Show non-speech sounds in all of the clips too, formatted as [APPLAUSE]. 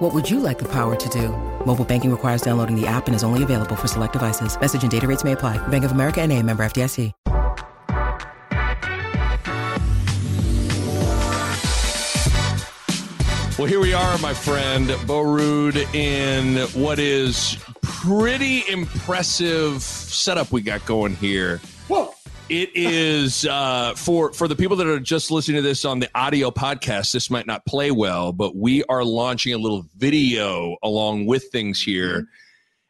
What would you like the power to do? Mobile banking requires downloading the app and is only available for select devices. Message and data rates may apply. Bank of America and a member FDIC. Well, here we are, my friend, Bo Ruud, in what is pretty impressive setup we got going here. It is uh, for for the people that are just listening to this on the audio podcast. This might not play well, but we are launching a little video along with things here,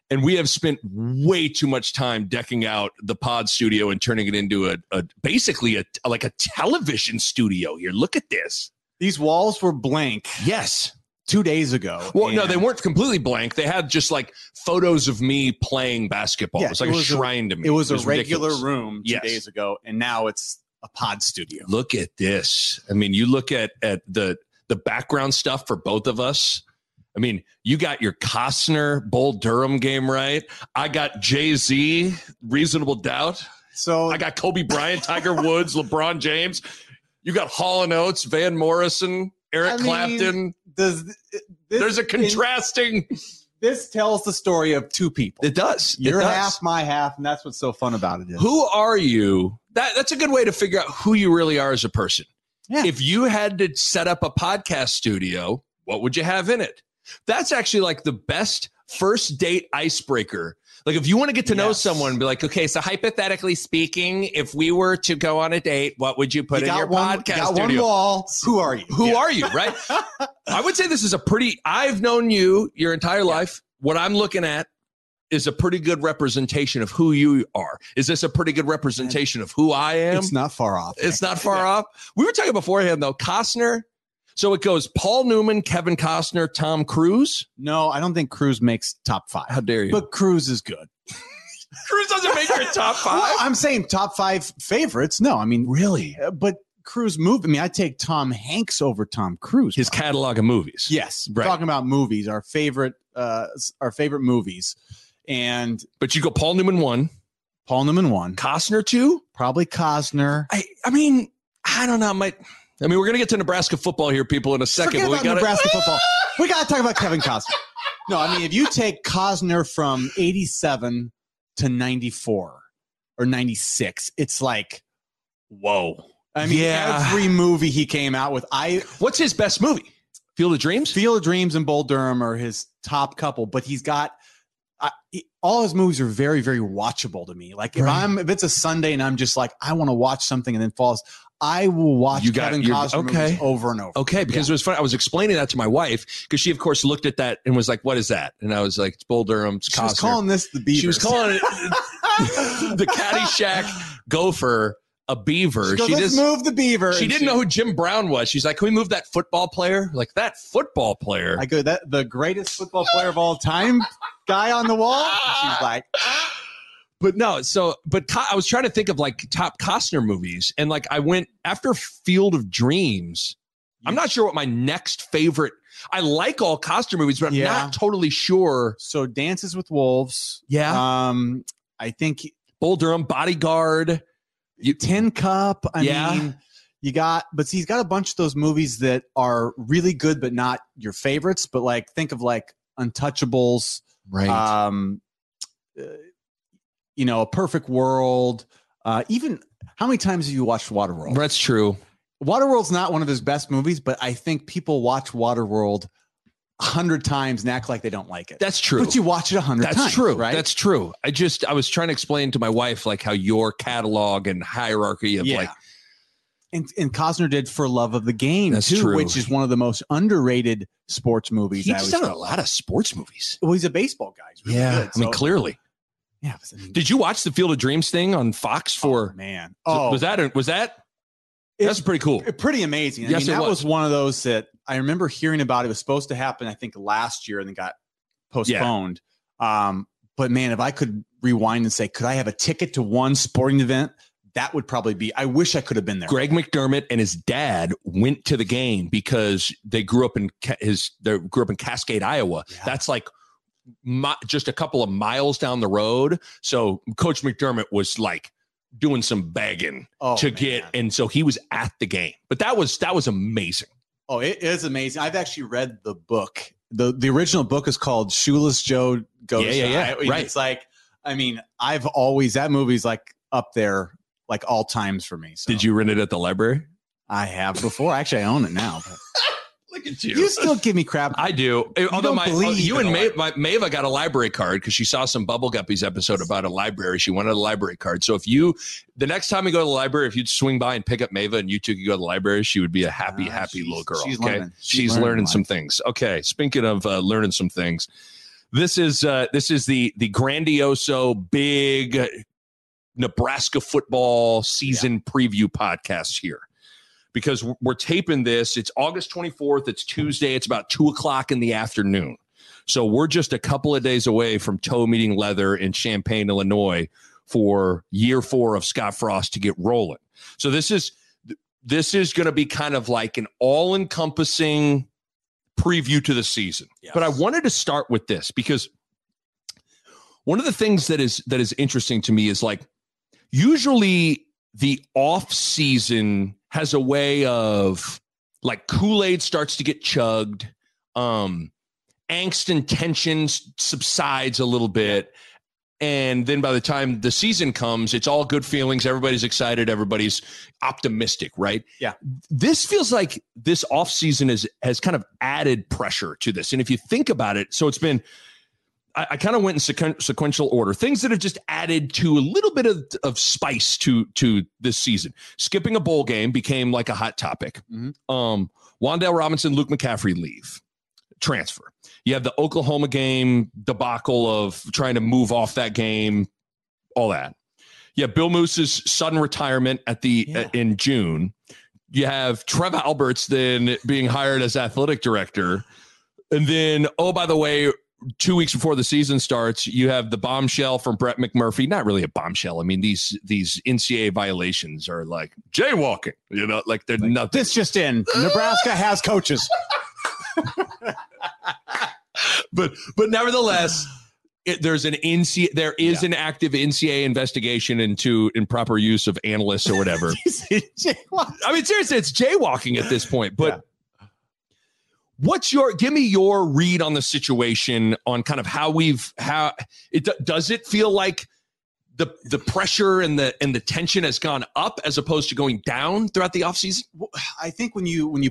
and we have spent way too much time decking out the pod studio and turning it into a, a basically a like a television studio. Here, look at this. These walls were blank Yes. Two days ago. Well, no, they weren't completely blank. They had just like photos of me playing basketball. Yeah, it was like it a was a- shrine to me. It was a regular ridiculous. room two Yes. days ago, and now it's a pod studio. Look at this. I mean, you look at at the the background stuff for both of us. I mean, you got your Costner Bull Durham game right. I got Jay Z, Reasonable Doubt. So I got Kobe Bryant, Tiger Woods, [LAUGHS] LeBron James. You got Hall and Oates, Van Morrison, Eric I mean, Clapton. does this, There's a contrasting. this tells the story of two people. It does. It Your does. half, my half, and that's what's so fun about it. Is. Who are you? That that's a good way to figure out who you really are as a person. Yeah. If you had to set up a podcast studio, what would you have in it? That's actually like the best first date icebreaker. Like if you want to get to know Yes. someone, be like, okay, so hypothetically speaking, if we were to go on a date, what would you put you in your one, podcast got one wall. Who are you? Who Yeah. are you, right? [LAUGHS] I would say this is a pretty I've known you your entire life. What I'm looking at is a pretty good representation of who you are. Is this a pretty good representation of who I am? It's not far off. It's not far off. We were talking beforehand though. Costner. So it goes Paul Newman, Kevin Costner, Tom Cruise. No, I don't think Cruise makes top five. How dare you? But Cruise is good. [LAUGHS] Cruise doesn't make your top [LAUGHS] five. Well, I'm saying top five favorites. No, I mean, really? uh, but Cruise movie. I mean, I take Tom Hanks over Tom Cruise. His probably. catalog of movies. Yes, Right. talking about movies, our favorite, uh, our favorite movies, and But you go Paul Newman one, Paul Newman one, Costner two. probably Costner. I I mean, I don't know. Might I mean we're gonna get to Nebraska football here, people, in a second. Forget but we gotta, Nebraska [LAUGHS] football. We got to talk about Kevin Costner. No, I mean, if you take Costner from '87 to '94 or '96, it's like, whoa. I mean, Yeah. every movie he came out with, I What's his best movie? Field of Dreams. Field of Dreams and Bull Durham are his top couple, but he's got I, all his movies are very, very watchable to me. Like if Right. I'm if it's a Sunday and I'm just like I want to watch something and then falls, I will watch You got- Kevin Costner okay. over and over. Okay, because it was funny. I was explaining that to my wife because she, of course, looked at that and was like, "What is that?" And I was like, "It's Bull Durham." It's She was calling this the Beavers. She was calling it [LAUGHS] [LAUGHS] the Caddyshack [LAUGHS] gopher a beaver. She goes, She Let's just move the Beaver. she didn't know who Jim Brown was. She's like, "Can we move that football player?" Like that football player. I go that the greatest football player of all time guy on the wall. And she's like, but no, so but I was trying to think of like top Costner movies, and like I went after Field of Dreams. I'm not sure what my next favorite. I like all Costner movies, but I'm Yeah. not totally sure. so Dances with Wolves. Yeah, Um, I think Bull Durham, Bodyguard. You, Tin Cup. I Yeah. mean, you got, but see, he's got a bunch of those movies that are really good, but not your favorites. But like, think of like Untouchables, right? um, uh, you know, A Perfect World. Uh, even how many times have you watched Waterworld? That's true. Waterworld's not one of his best movies, but I think people watch Waterworld hundred times and act like they don't like it. That's true. But you watch it a hundred That's times. true. right? That's true. I just I was trying to explain to my wife like how your catalog and hierarchy of yeah. like and and Costner did For Love of the Game That's too, true. which is one of the most underrated sports movies. He's done a lot of sports movies. Well, he's a baseball guy. Really good, I mean clearly. yeah. I mean, Did you watch the Field of Dreams thing on Fox oh, for? oh, man, was oh. that was that? That's pretty cool. pretty amazing. I Yes, mean, that was. was. one of those that I remember hearing about. It was supposed to happen, I think, last year, and then got postponed. Um, but man, if I could rewind and say, could I have a ticket to one sporting event that would probably be. I wish I could have been there. Greg McDermott and his dad went to the game because they grew up in his they grew up in Cascade, Iowa. Yeah. That's like mi- just a couple of miles down the road. So Coach McDermott was like doing some begging Oh, to man. get, and so he was at the game. But that was that was amazing. Oh, it is amazing. I've actually read the book. the The original book is called Shoeless Joe Goes. Yeah, yeah, yeah. I Right. It's like, I mean, I've always that movie's like up there, like all times for me. So Did you rent it at the library? I have before. Actually, I own it now. [LAUGHS] Look at you still give me crap. I do. Although don't my believe you and Maeve, my, Maeva got a library card because she saw some Bubble Guppies episode about a library. She wanted a library card. So if you, the next time you go to the library, if you'd swing by and pick up Maeva and you two could go to the library, she would be a happy, Ah, happy little girl. she's okay, learning. she's, She's learning, learning some things. Okay, speaking of uh, learning some things, this is uh, this is the the grandioso big Nebraska football season preview podcast here because we're taping this. It's August 24th. It's Tuesday. It's about two o'clock in the afternoon. So we're just a couple of days away from toe meeting leather in Champaign, Illinois for year four of Scott Frost to get rolling. So this is this is going to be kind of like an all encompassing preview to the season. Yes. But I wanted to start with this because one of the things that is that is interesting to me is like usually the off season has a way of like Kool-Aid starts to get chugged, um, angst and tension subsides a little bit. And then by the time the season comes, it's all good feelings. Everybody's excited. Everybody's optimistic, right? Yeah. This feels like this off season is has kind of added pressure to this. And if you think about it, so it's been I, I kind of went in sequen- sequential order. Things that have just added to a little bit of, of spice to to this season. Skipping a bowl game became like a hot topic. Mhm. Um, Wandale Robinson, Luke McCaffrey leave, transfer. You have the Oklahoma game debacle of trying to move off that game, all that. You have Bill Moos's sudden retirement at the Yeah. in June. You have Trev Alberts then being hired as athletic director. And then, oh, by the way, two weeks before the season starts, you have the bombshell from Brett McMurphy. Not really a bombshell. I mean, these these NCAA violations are like jaywalking. You know, like they're nothing. This just in: Nebraska has coaches. [LAUGHS] but but nevertheless, it, there's an NCAA. There is Yeah. an active NCAA investigation into improper use of analysts or whatever. [LAUGHS] I mean, seriously, it's jaywalking at this point. But what's your give me your read on the situation on kind of how we've how it does it feel like the the pressure and the and the tension has gone up as opposed to going down throughout the offseason? I think when you when you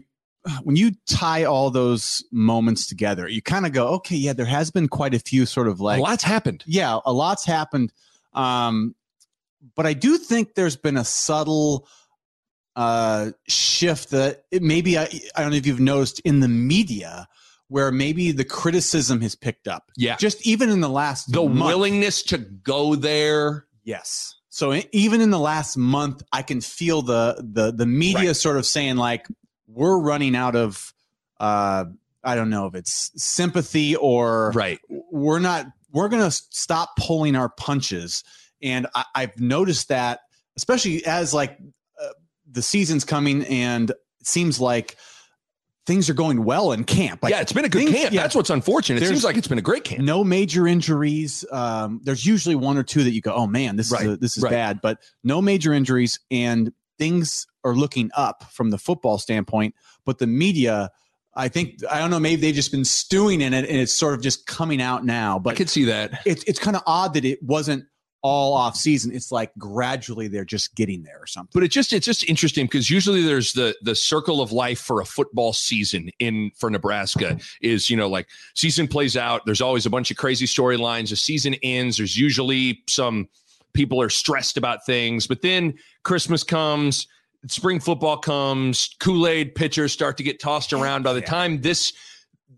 when you tie all those moments together, you kind of go, okay, yeah, there has been quite a few sort of like a lot's happened. yeah, a lot's happened. Um, but I do think there's been a subtle uh, shift that maybe I, I don't know if you've noticed in the media where maybe the criticism has picked up. Yeah. Just even in the last The month. willingness to go there. Yes. So even in the last month, I can feel the the the media Right. sort of saying like we're running out of uh I don't know if it's sympathy or Right. we're not we're going to stop pulling our punches and I, i've noticed that especially as like the season's coming and it seems like things are going well in camp like yeah, it's been a good things- camp. yeah. That's what's unfortunate. It seems like it's been a great camp. no major injuries um, there's usually one or two that you go oh man this Right, is a, this is right. bad but no major injuries and things are looking up from the football standpoint but the media i think i don't know maybe they've just been stewing in it and it's sort of just coming out now But I could see that. it's it's kind of odd that it wasn't all off season. It's like gradually they're just getting there or something. but it just it's just interesting because usually there's the the circle of life for a football season in for Nebraska is you know like season plays out there's always a bunch of crazy storylines the season ends there's usually some people are stressed about things but then Christmas comes spring football comes Kool-Aid pitchers start to get tossed around by the Yeah. time this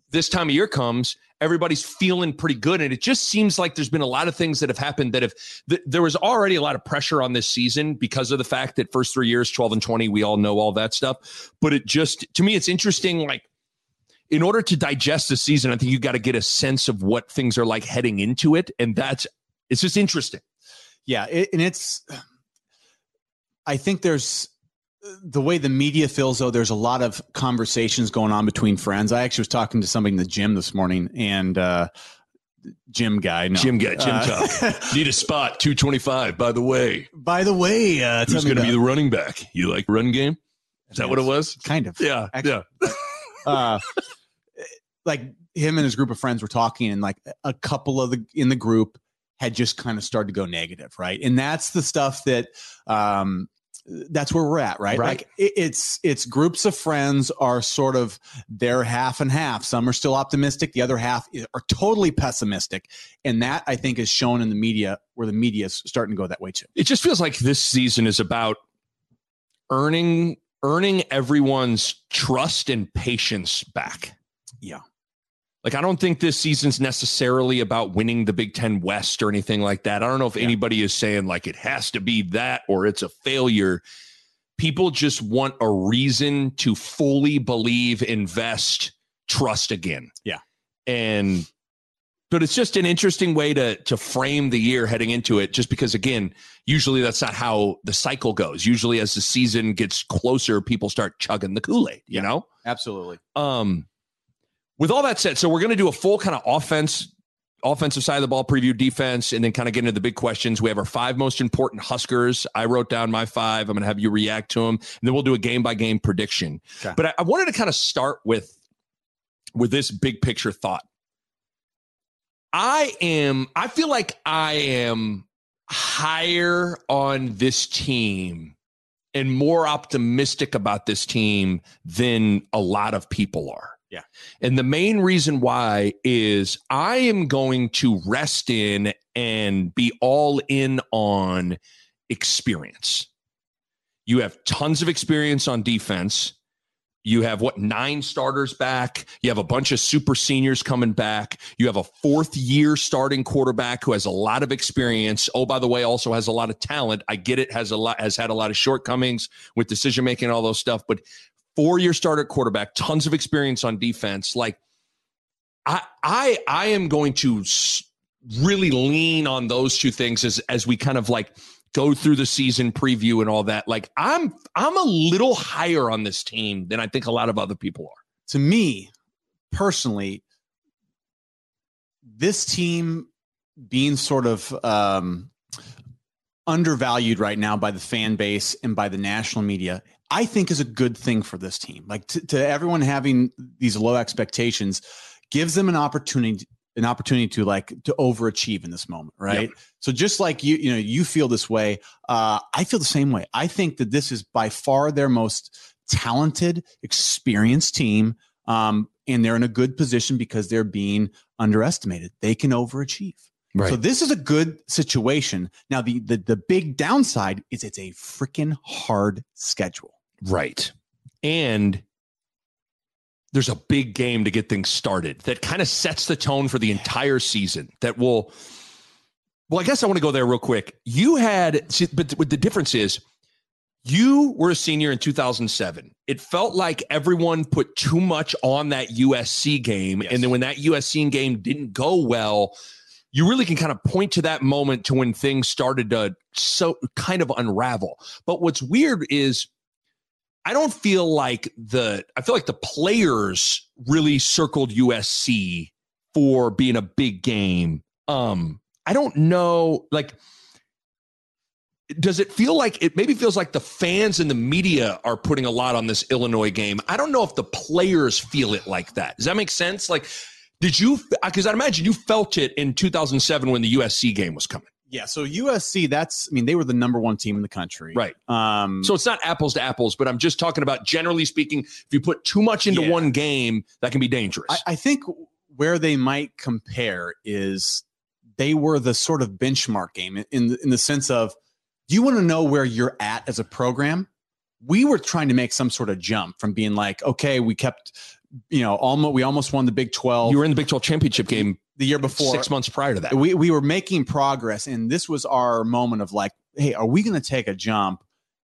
this time of year comes everybody's feeling pretty good. And it just seems like there's been a lot of things that have happened that have th- there was already a lot of pressure on this season because of the fact that first three years 12 and 20 we all know all that stuff. But it just to me it's interesting like in order to digest the season i think you got to get a sense of what things are like heading into it. And that's it's just interesting. Yeah, it, and it's I think there's the way the media feels though there's a lot of conversations going on between friends i actually was talking to somebody in the gym this morning and uh gym guy no. Jim guy, gym Uh, talk. [LAUGHS] Need a spot, 225. By the way, by the way uh who's going to be the running back? You like run game? Is that what it was? kind of Yeah. Actually- yeah. [LAUGHS] uh like him and his group of friends were talking and like a couple of the in the group had just kind of started to go negative right and that's the stuff that um that's where we're at right, Right. like it, it's it's groups of friends are sort of they're half and half some are still optimistic the other half are totally pessimistic and that i think is shown in the media where the media is starting to go that way too It just feels like this season is about earning earning everyone's trust and patience back. Yeah. Like I don't think this season's necessarily about winning the Big 10 West or anything like that. I don't know if Yeah. anybody is saying like it has to be that or it's a failure. People just want a reason to fully believe, invest, trust again. Yeah. And but it's just an interesting way to to frame the year heading into it just because again usually that's not how the cycle goes usually as the season gets closer people start chugging the kool-aid you Yeah. know absolutely um with all that said so we're going to do a full kind of offense offensive side of the ball preview defense and then kind of get into the big questions. We have our five most important huskers. I wrote down my five. I'm going to have you react to them and then we'll do a game by game prediction. Okay. but I, I wanted to kind of start with with this big picture thought. I am, I feel like I am higher on this team and more optimistic about this team than a lot of people are. Yeah. And the main reason why is I am going to rest in and be all in on experience. You have tons of experience on defense. You have what nine starters back. You have a bunch of super seniors coming back. You have a fourth year starting quarterback who has a lot of experience. Oh, by the way, also has a lot of talent. I get it. Has a lot has had a lot of shortcomings with decision making and all those stuff. But four year starter quarterback, tons of experience on defense. Like I I I am going to really lean on those two things as as we kind of like go through the season preview and all that. Like I'm I'm a little higher on this team than I think a lot of other people are. to me personally, this team being sort of um, undervalued right now by the fan base and by the national media, I think is a good thing for this team. Like to, to everyone having these low expectations gives them an opportunity an opportunity to like to overachieve in this moment right? So just like you you know you feel this way uh i feel the same way. I think that this is by far their most talented experienced team um and they're in a good position because they're being underestimated. They can overachieve so this is a good situation. Now the the, the big downside is it's a freaking hard schedule. Right. And there's a big game to get things started that kind of sets the tone for the entire season that will well i guess i want to go there real quick. You had but the difference is you were a senior in 2007 it felt like everyone put too much on that usc game Yes. and then when that usc game didn't go well you really can kind of point to that moment to when things started to so kind of unravel but what's weird is I don't feel like the I feel like the players really circled USC for being a big game. Um I don't know like does it feel like it maybe feels like the fans and the media are putting a lot on this Illinois game? I don't know if the players feel it like that. Does that make sense? Like did you because I imagine you felt it in 2007 when the USC game was coming. yeah so usc that's i mean they were the number one team in the country Right. um So it's not apples to apples, but I'm just talking about generally speaking, if you put too much into Yeah. one game, that can be dangerous. I, I think where they might compare is they were the sort of benchmark game in- in the, in the sense of do you want to know where you're at as a program? We were trying to make some sort of jump from being like, okay, we kept, you know, almost we almost won the Big Twelve you were in the Big 12 championship game the year before. six months prior to that. we we were making progress, and this was our moment of like, hey, are we going to take a jump?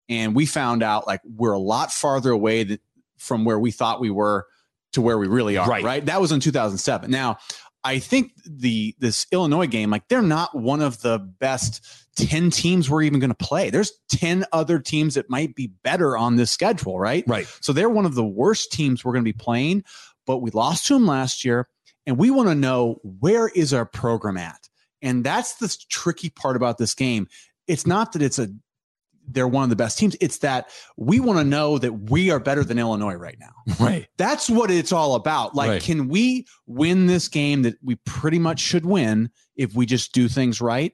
And we found out like we're a lot farther away th- from where we thought we were to where we really are. Right. Right. That was in 2007. Now, I think the this Illinois game, like they're not one of the best 10 teams we're even going to play. There's 10 other teams that might be better on this schedule, right? Right. So they're one of the worst teams we're going to be playing, but we lost to them last year and we want to know where is our program at? And that's the tricky part about this game. It's not that it's a they're one of the best teams. It's that we want to know that we are better than Illinois right now. [LAUGHS] Right. That's what it's all about. Like, Right. can we win this game that we pretty much should win if we just do things right?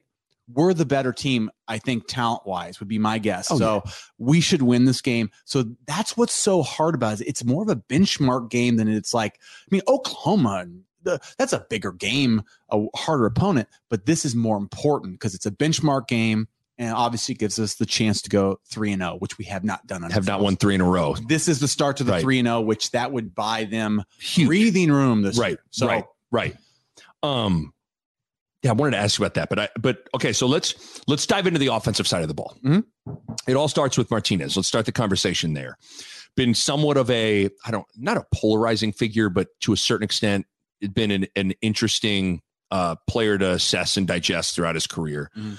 We're the better team, I think, talent wise, would be my guess. Oh, so we should win this game. So that's what's so hard about it. It's more of a benchmark game than it's like, I mean, Oklahoma, the, that's a bigger game, a harder opponent, but this is more important because it's a benchmark game and obviously gives us the chance to go 3 and 0, which we have not done. Have not won three in a row. This is the start to the 3 and 0, which that would buy them Huge. breathing room this right year. So right right um yeah i wanted to ask you about that but i but okay so let's let's dive into the offensive side of the ball Mhm. it all starts with martinez let's start the conversation there been somewhat of a i don't not a polarizing figure but to a certain extent it's been an, an interesting uh player to assess and digest throughout his career Mhm.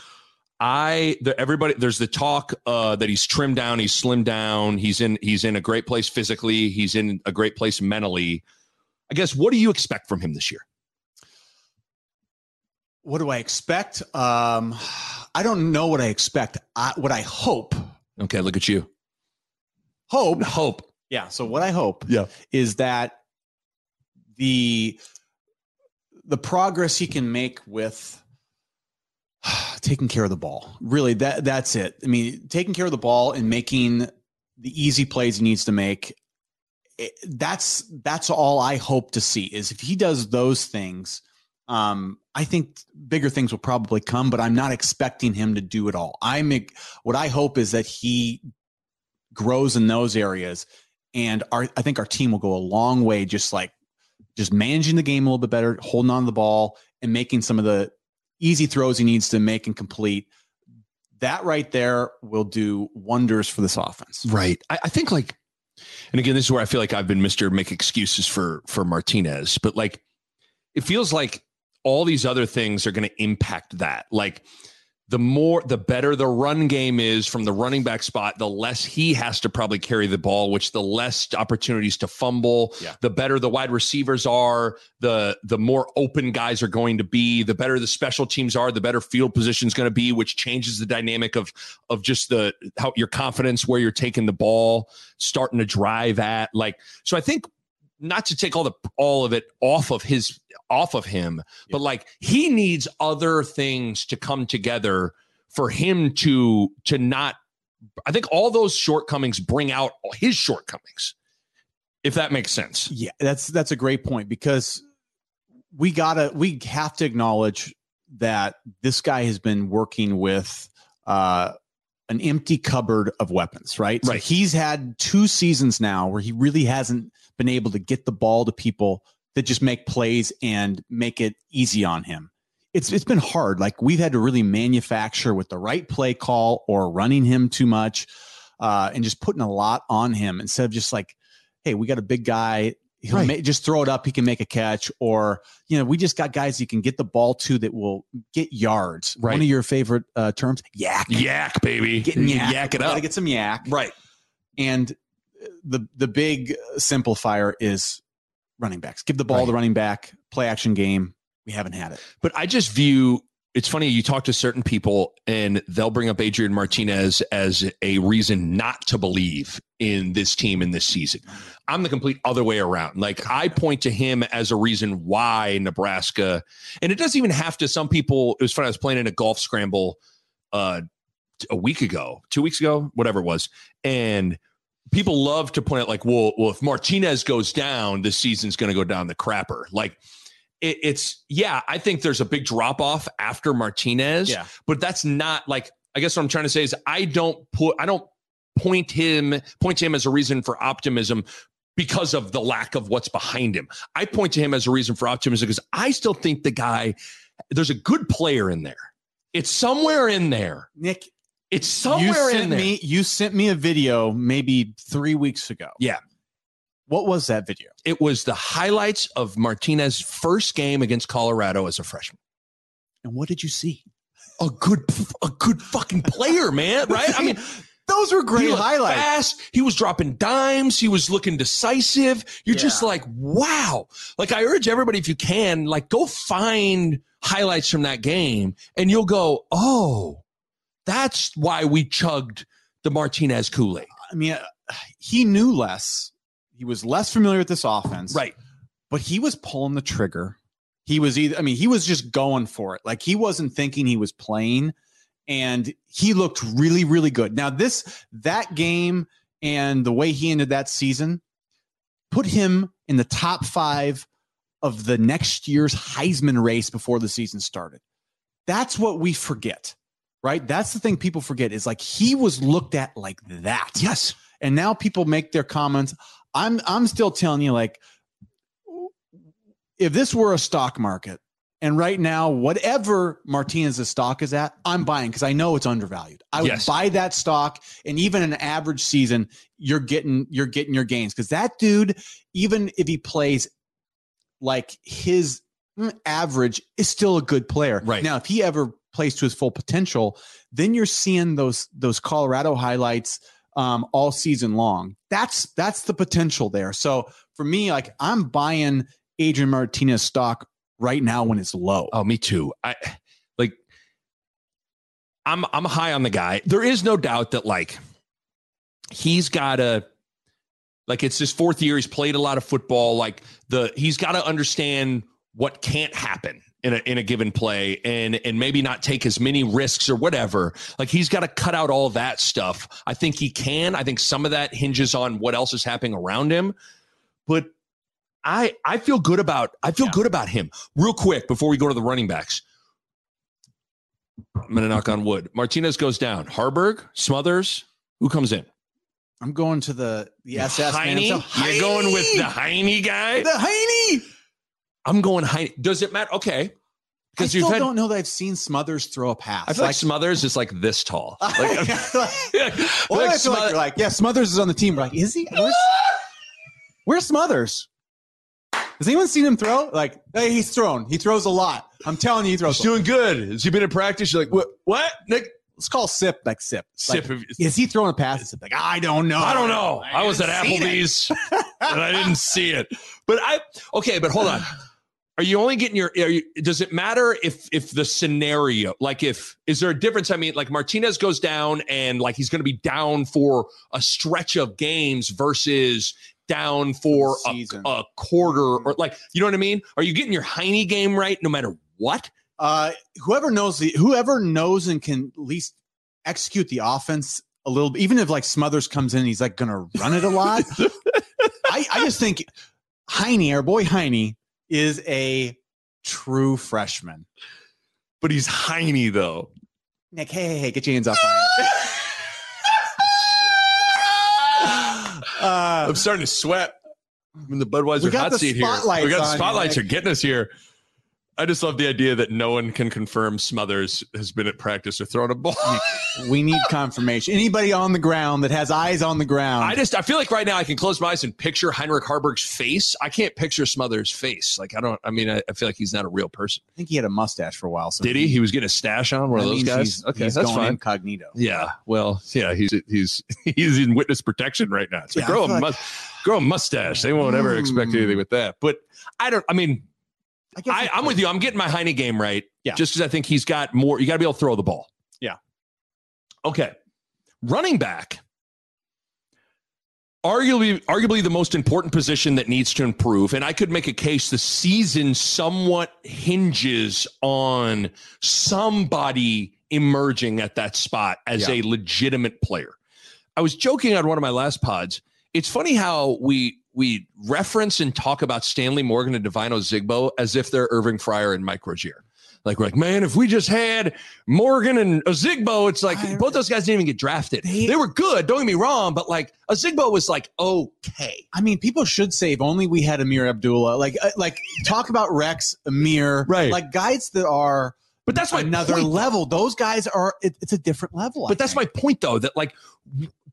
I the, everybody there's the talk uh, that he's trimmed down, he's slimmed down, he's in he's in a great place physically, he's in a great place mentally. I guess what do you expect from him this year? What do I expect? Um, I don't know what I expect. I, what I hope, Okay, look at you. hope, Hope. yeah. So what I hope Yeah. is that the the progress he can make with [SIGHS] taking care of the ball. Really, that that's it. I mean, taking care of the ball and making the easy plays he needs to make. it- that's that's all I hope to see is if he does those things. Um, I think bigger things will probably come, but I'm not expecting him to do it all. I'm what I hope is that he grows in those areas, and our I think our team will go a long way, just like just managing the game a little bit better, holding on to the ball, and making some of the easy throws he needs to make and complete. That right there will do wonders for this offense. Right. I, I think like, and again, this is where I feel like I've been Mr. Make excuses for for Martinez, but like it feels like all these other things are going to impact that. Like the more the better the run game is from the running back spot, the less he has to probably carry the ball, which the less opportunities to fumble. Yeah. The better the wide receivers are, the the more open guys are going to be, the better the special teams are, the better field position is going to be, which changes the dynamic of of just the how your confidence where you're taking the ball, starting to drive at. Like so I think not to take all the all of it off of his off of him, but like he needs other things to come together for him to to not I think all those shortcomings bring out his shortcomings. If that makes sense. Yeah, that's that's a great point because we gotta we have to acknowledge that this guy has been working with uh an empty cupboard of weapons, right? So Right. he's had two seasons now where he really hasn't been able to get the ball to people that just make plays and make it easy on him. It's it's been hard. Like we've had to really manufacture with the right play call or running him too much, uh, and just putting a lot on him instead of just like, hey, we got a big guy. He'll Right. ma- just throw it up. He can make a catch, or you know, we just got guys you can get the ball to that will get yards. Right. One of your favorite uh, terms, yak. Yak, baby. Getting yak. Yak it up. gotta get some yak. right. And the the big simplifier is running backs. Give the ball Right. to running back. Play action game. We haven't had it. But I just view it's funny you talk to certain people and they'll bring up Adrian Martinez as a reason not to believe in this team in this season. I'm the complete other way around. Like I point to him as a reason why Nebraska, and it doesn't even have to. Some people, it was funny. I was playing in a golf scramble uh, a week ago, two weeks ago, whatever it was, and people love to point out like, well, well, if Martinez goes down, this season's going to go down the crapper. Like it, it's yeah, I think there's a big drop off after Martinez, Yeah. but that's not like I guess what I'm trying to say is I don't put I don't point him point to him as a reason for optimism because of the lack of what's behind him. I point to him as a reason for optimism because I still think the guy there's a good player in there. It's somewhere in there. Nick, It's you somewhere sent in there. me you sent me a video maybe three weeks ago. Yeah. What was that video? it was the highlights of Martinez's first game against Colorado as a freshman. And what did you see? a good a good fucking player, man. Right? I mean, [LAUGHS] Those were great highlights. fast. He was dropping dimes. He was looking decisive. You're just like, wow. Like I urge everybody, if you can, like go find highlights from that game, and you'll go, oh, that's why we chugged the Martinez Kool Aid. I mean, uh, he knew less. He was less familiar with this offense. Right. but he was pulling the trigger. He was either, I mean, he was just going for it. Like he wasn't thinking he was playing, and he looked really, really good. Now, this, that game and the way he ended that season put him in the top five of the next year's Heisman race before the season started. That's what we forget, right? That's the thing people forget is like he was looked at like that. Yes. And now people make their comments. I'm I'm still telling you, like, if this were a stock market, and right now, whatever Martinez's stock is at, I'm buying because I know it's undervalued. I would Yes. buy that stock, and even an average season, you're getting you're getting your gains because that dude, even if he plays like his mm, average, is still a good player. Right. now, if he ever plays to his full potential, then you're seeing those those Colorado highlights um, all season long. That's that's the potential there. So for me, like I'm buying Adrian Martinez stock right now when it's low. Oh, me too. I like I'm I'm high on the guy. There is no doubt that like he's got a like it's his fourth year. He's played a lot of football. Like the he's got to understand what can't happen in a in a given play and and maybe not take as many risks or whatever. Like he's got to cut out all that stuff. I think he can. I think some of that hinges on what else is happening around him. But I I feel good about I feel Yeah. good about him. Real quick before we go to the running backs. I'm gonna knock on wood. Martinez goes down. Haarberg, Smothers, who comes in? I'm going to the the SS man. Heine? You're going with the Heine! Heine guy? the Heine. I'm going Heine. Does it matter? Okay. I Because still you've had don't know that I've seen Smothers throw a pass. I feel like, Smothers is like this tall. [LAUGHS] Like, [LAUGHS] Well, like I feel like you're like, yeah, Smothers is on the team. We're like, is he? Where's, where's Smothers? Has anyone seen him throw? Like, hey, he's thrown. He throws a lot. I'm telling you, he throws. He's a lot. doing good. Has he been in practice? You're like, what? What? Nick? Let's call Sip like Sip. Sip. Like, is he throwing a pass? Sip like, I don't know. I don't know. I, was at haven't seen it. Applebee's [LAUGHS] and I didn't see it. But I okay, but hold on. Are you only getting your are you, does it matter if if the scenario like if is there a difference? I mean, like Martinez goes down and like he's gonna be down for a stretch of games versus down for a, a quarter or like you know what I mean? Are you getting your Heine game right no matter what? Uh, whoever knows the whoever knows and can at least execute the offense a little bit, even if like Smothers comes in, he's like gonna run it a lot. [LAUGHS] I, I just think Heine, our boy Heine, is a true freshman. But he's Heine though. Nick, hey, hey, hey, get your hands off uh, [LAUGHS] I'm starting to sweat. I'm in the Budweiser hot the seat here. spotlights We got the spotlights Nick. are getting us here. I just love the idea that no one can confirm Smothers has been at practice or thrown a ball. we need confirmation. Anybody on the ground that has eyes on the ground. I just I feel like right now I can close my eyes and picture Heinrich Haarberg's face. I can't picture Smothers' face. Like I don't. I mean, I, I feel like he's not a real person. I think he had a mustache for a while. So Did he? He was getting a stash on one of those guys. He's, okay, he's that's going fine. incognito. Yeah. Well, yeah. He's he's [LAUGHS] he's in witness protection right now. So Yeah, grow a feel like- mus- grow a mustache. They won't ever expect Hmm. anything with that. But I don't. I mean, I guess I, he I'm with you. I'm getting my Heine game right. Yeah. Just because I think he's got more. You got to be able to throw the ball. Yeah. Okay. Running back. Arguably, arguably the most important position that needs to improve, and I could make a case the season somewhat hinges on somebody emerging at that spot as Yeah. a legitimate player. I was joking on one of my last pods. It's funny how we we reference and talk about Stanley Morgan and Devine Ozigbo as if they're Irving Fryar and Mike Rozier. Like we're like, man, if we just had Morgan and Ozigbo, it's like I- both those guys didn't even get drafted. They- They, were good, don't get me wrong, but like Ozigbo was like okay. I mean, people should say if only we had Ameer Abdullah. Like, uh, like talk about Rex, Ameer, Right. Like guys that are But that's my another point, level. Those guys are. It, it's a different level. I But that's think. my point, though, that like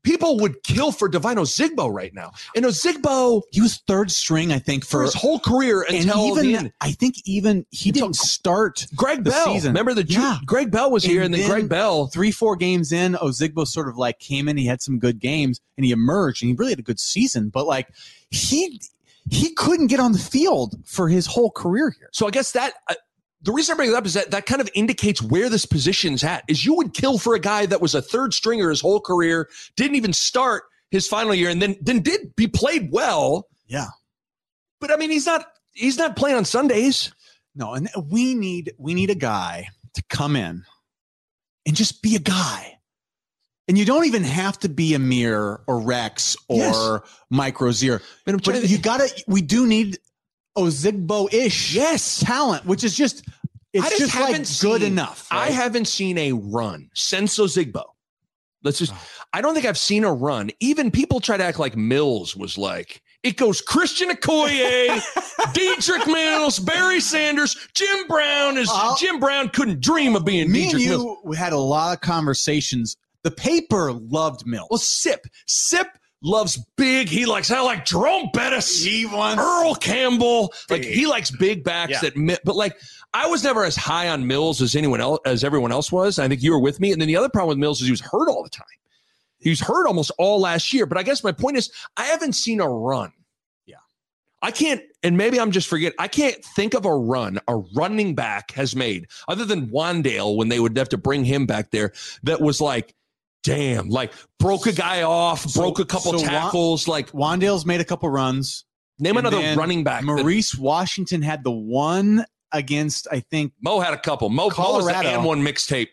people would kill for Devine Ozigbo right now. And Ozigbo He was third string, I think, for for his whole career and until the even end. I think even he didn't start Greg the Bell. season. Remember the Yeah. Greg Bell was here, and, And then, then- Greg Bell. three, four games in. Ozigbo sort of like came in. He had some good games, and he emerged, and he really had a good season. But like he he couldn't get on the field for his whole career here. So I guess that uh, the reason I bring it up is that that kind of indicates where this position's at. Is you would kill for a guy that was a third stringer his whole career, didn't even start his final year, and then then did be played well. Yeah. But I mean, he's not he's not playing on Sundays. No, and we need we need a guy to come in and just be a guy. And you don't even have to be a Ameer or Rex or Yes. Mike Rozier. And But you gotta we do need Oh, Ozigbo-ish yes, talent, which is just it's I just just, like haven't good seen- enough. I haven't seen a run since Ozigbo. Let's just. Oh. I don't think I've seen a run. Even people try to act like Mills was like. It goes Christian Okoye, [LAUGHS] Dedrick Mills, Barry Sanders, Jim Brown. Is I'll- Jim Brown couldn't dream of being Me and Dedrick Mills. you we had a lot of conversations. The paper loved Mills. Well, Sip, Sip loves big. He likes. I like Jerome Bettis. he wants Earl Campbell, like he likes big backs Yeah. that, mi- but like I was never as high on Mills as anyone else, as everyone else was. I think you were with me. And then the other problem with Mills is he was hurt all the time. He was hurt almost all last year. But I guess my point is, I haven't seen a run. Yeah. I can't, and maybe I'm just forget. I can't think of a run a running back has made other than Wandale when they would have to bring him back there. That was like, damn, like broke a guy off, So- broke a couple so Wa- tackles. like Wandale's made a couple runs. name another running back. that- Maurice Washington had the one against, I think, Mo had a couple. Mo, Mo was the Colorado. and one mixtape.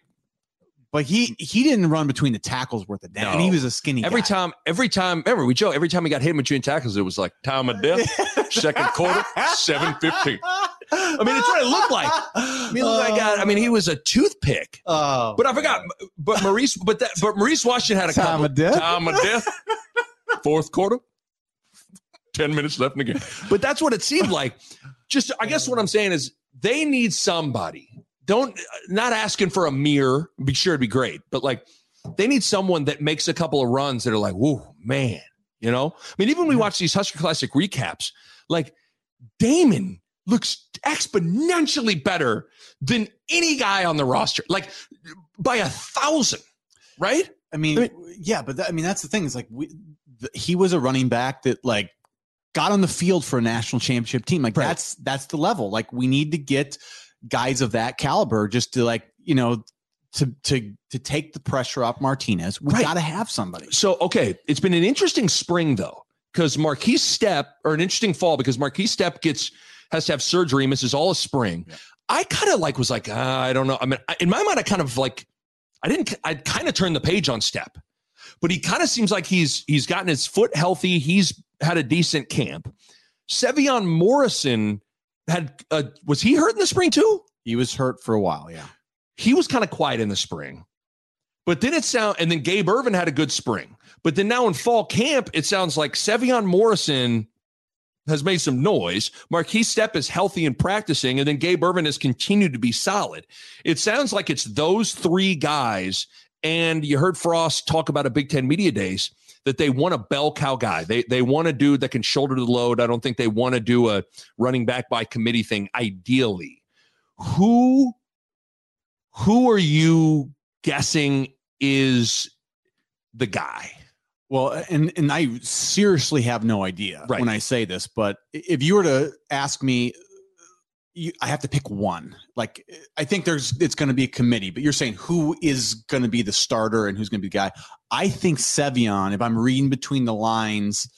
but he he didn't run between the tackles worth a damn. And he was a skinny Every guy. time, every time, remember we joke. Every time he got hit between tackles, it was like time of death. [LAUGHS] Second quarter, seven fifteen. I mean, it's what it looked like. [LAUGHS] I mean, look, I got. I mean, he was a toothpick. Oh, But I forgot. But Maurice, but that, but Maurice Washington had a Time couple. of death? Time of death. Fourth quarter. Ten minutes left in the game. But that's what it seemed like. Just, I guess what I'm saying is they need somebody. Don't not asking for a mirror. Be sure it'd be great, but like they need someone that makes a couple of runs that are like, whoa, man. You know, I mean, even when we watch these Husker Classic recaps, like Damon looks exponentially better than any guy on the roster, like by a thousand, right? I mean, I yeah, but that, I mean that's the thing. Is like we, he was a running back that like got on the field for a national championship team. Like Right. that's that's the level. Like we need to get guys of that caliber just to like you know to to to take the pressure off Martinez. We Right. got to have somebody. So, okay, it's been an interesting spring though, because Markese Stepp, or an interesting fall because Markese Stepp gets has to have surgery, misses all of spring. Yeah. I kind of like was like, ah, I don't know. I mean, I- in my mind, I kind of like, I didn't, I kind of turned the page on Stepp, but he kind of seems like he's he's gotten his foot healthy. He's had a decent camp. Sevion Morrison had uh, was he hurt in the spring too? He was hurt for a while. Yeah. he was kind of quiet in the spring. But then it sound and then Gabe Ervin had a good spring. But then now in fall camp, it sounds like Sevion Morrison has made some noise. Markese Stepp is healthy and practicing, and then Gabe Ervin has continued to be solid. It sounds like it's those three guys. And you heard Frost talk about a Big Ten Media Days that they want a bell cow guy. They they want a dude that can shoulder the load. I don't think they want to do a running back by committee thing. Ideally, who who are you guessing is the guy? Well, and and I seriously have no idea Right. when I say this, but if you were to ask me, you, I have to pick one. Like I think there's it's going to be a committee, but you're saying who is going to be the starter and who's going to be the guy? I think Sevion. If I'm reading between the lines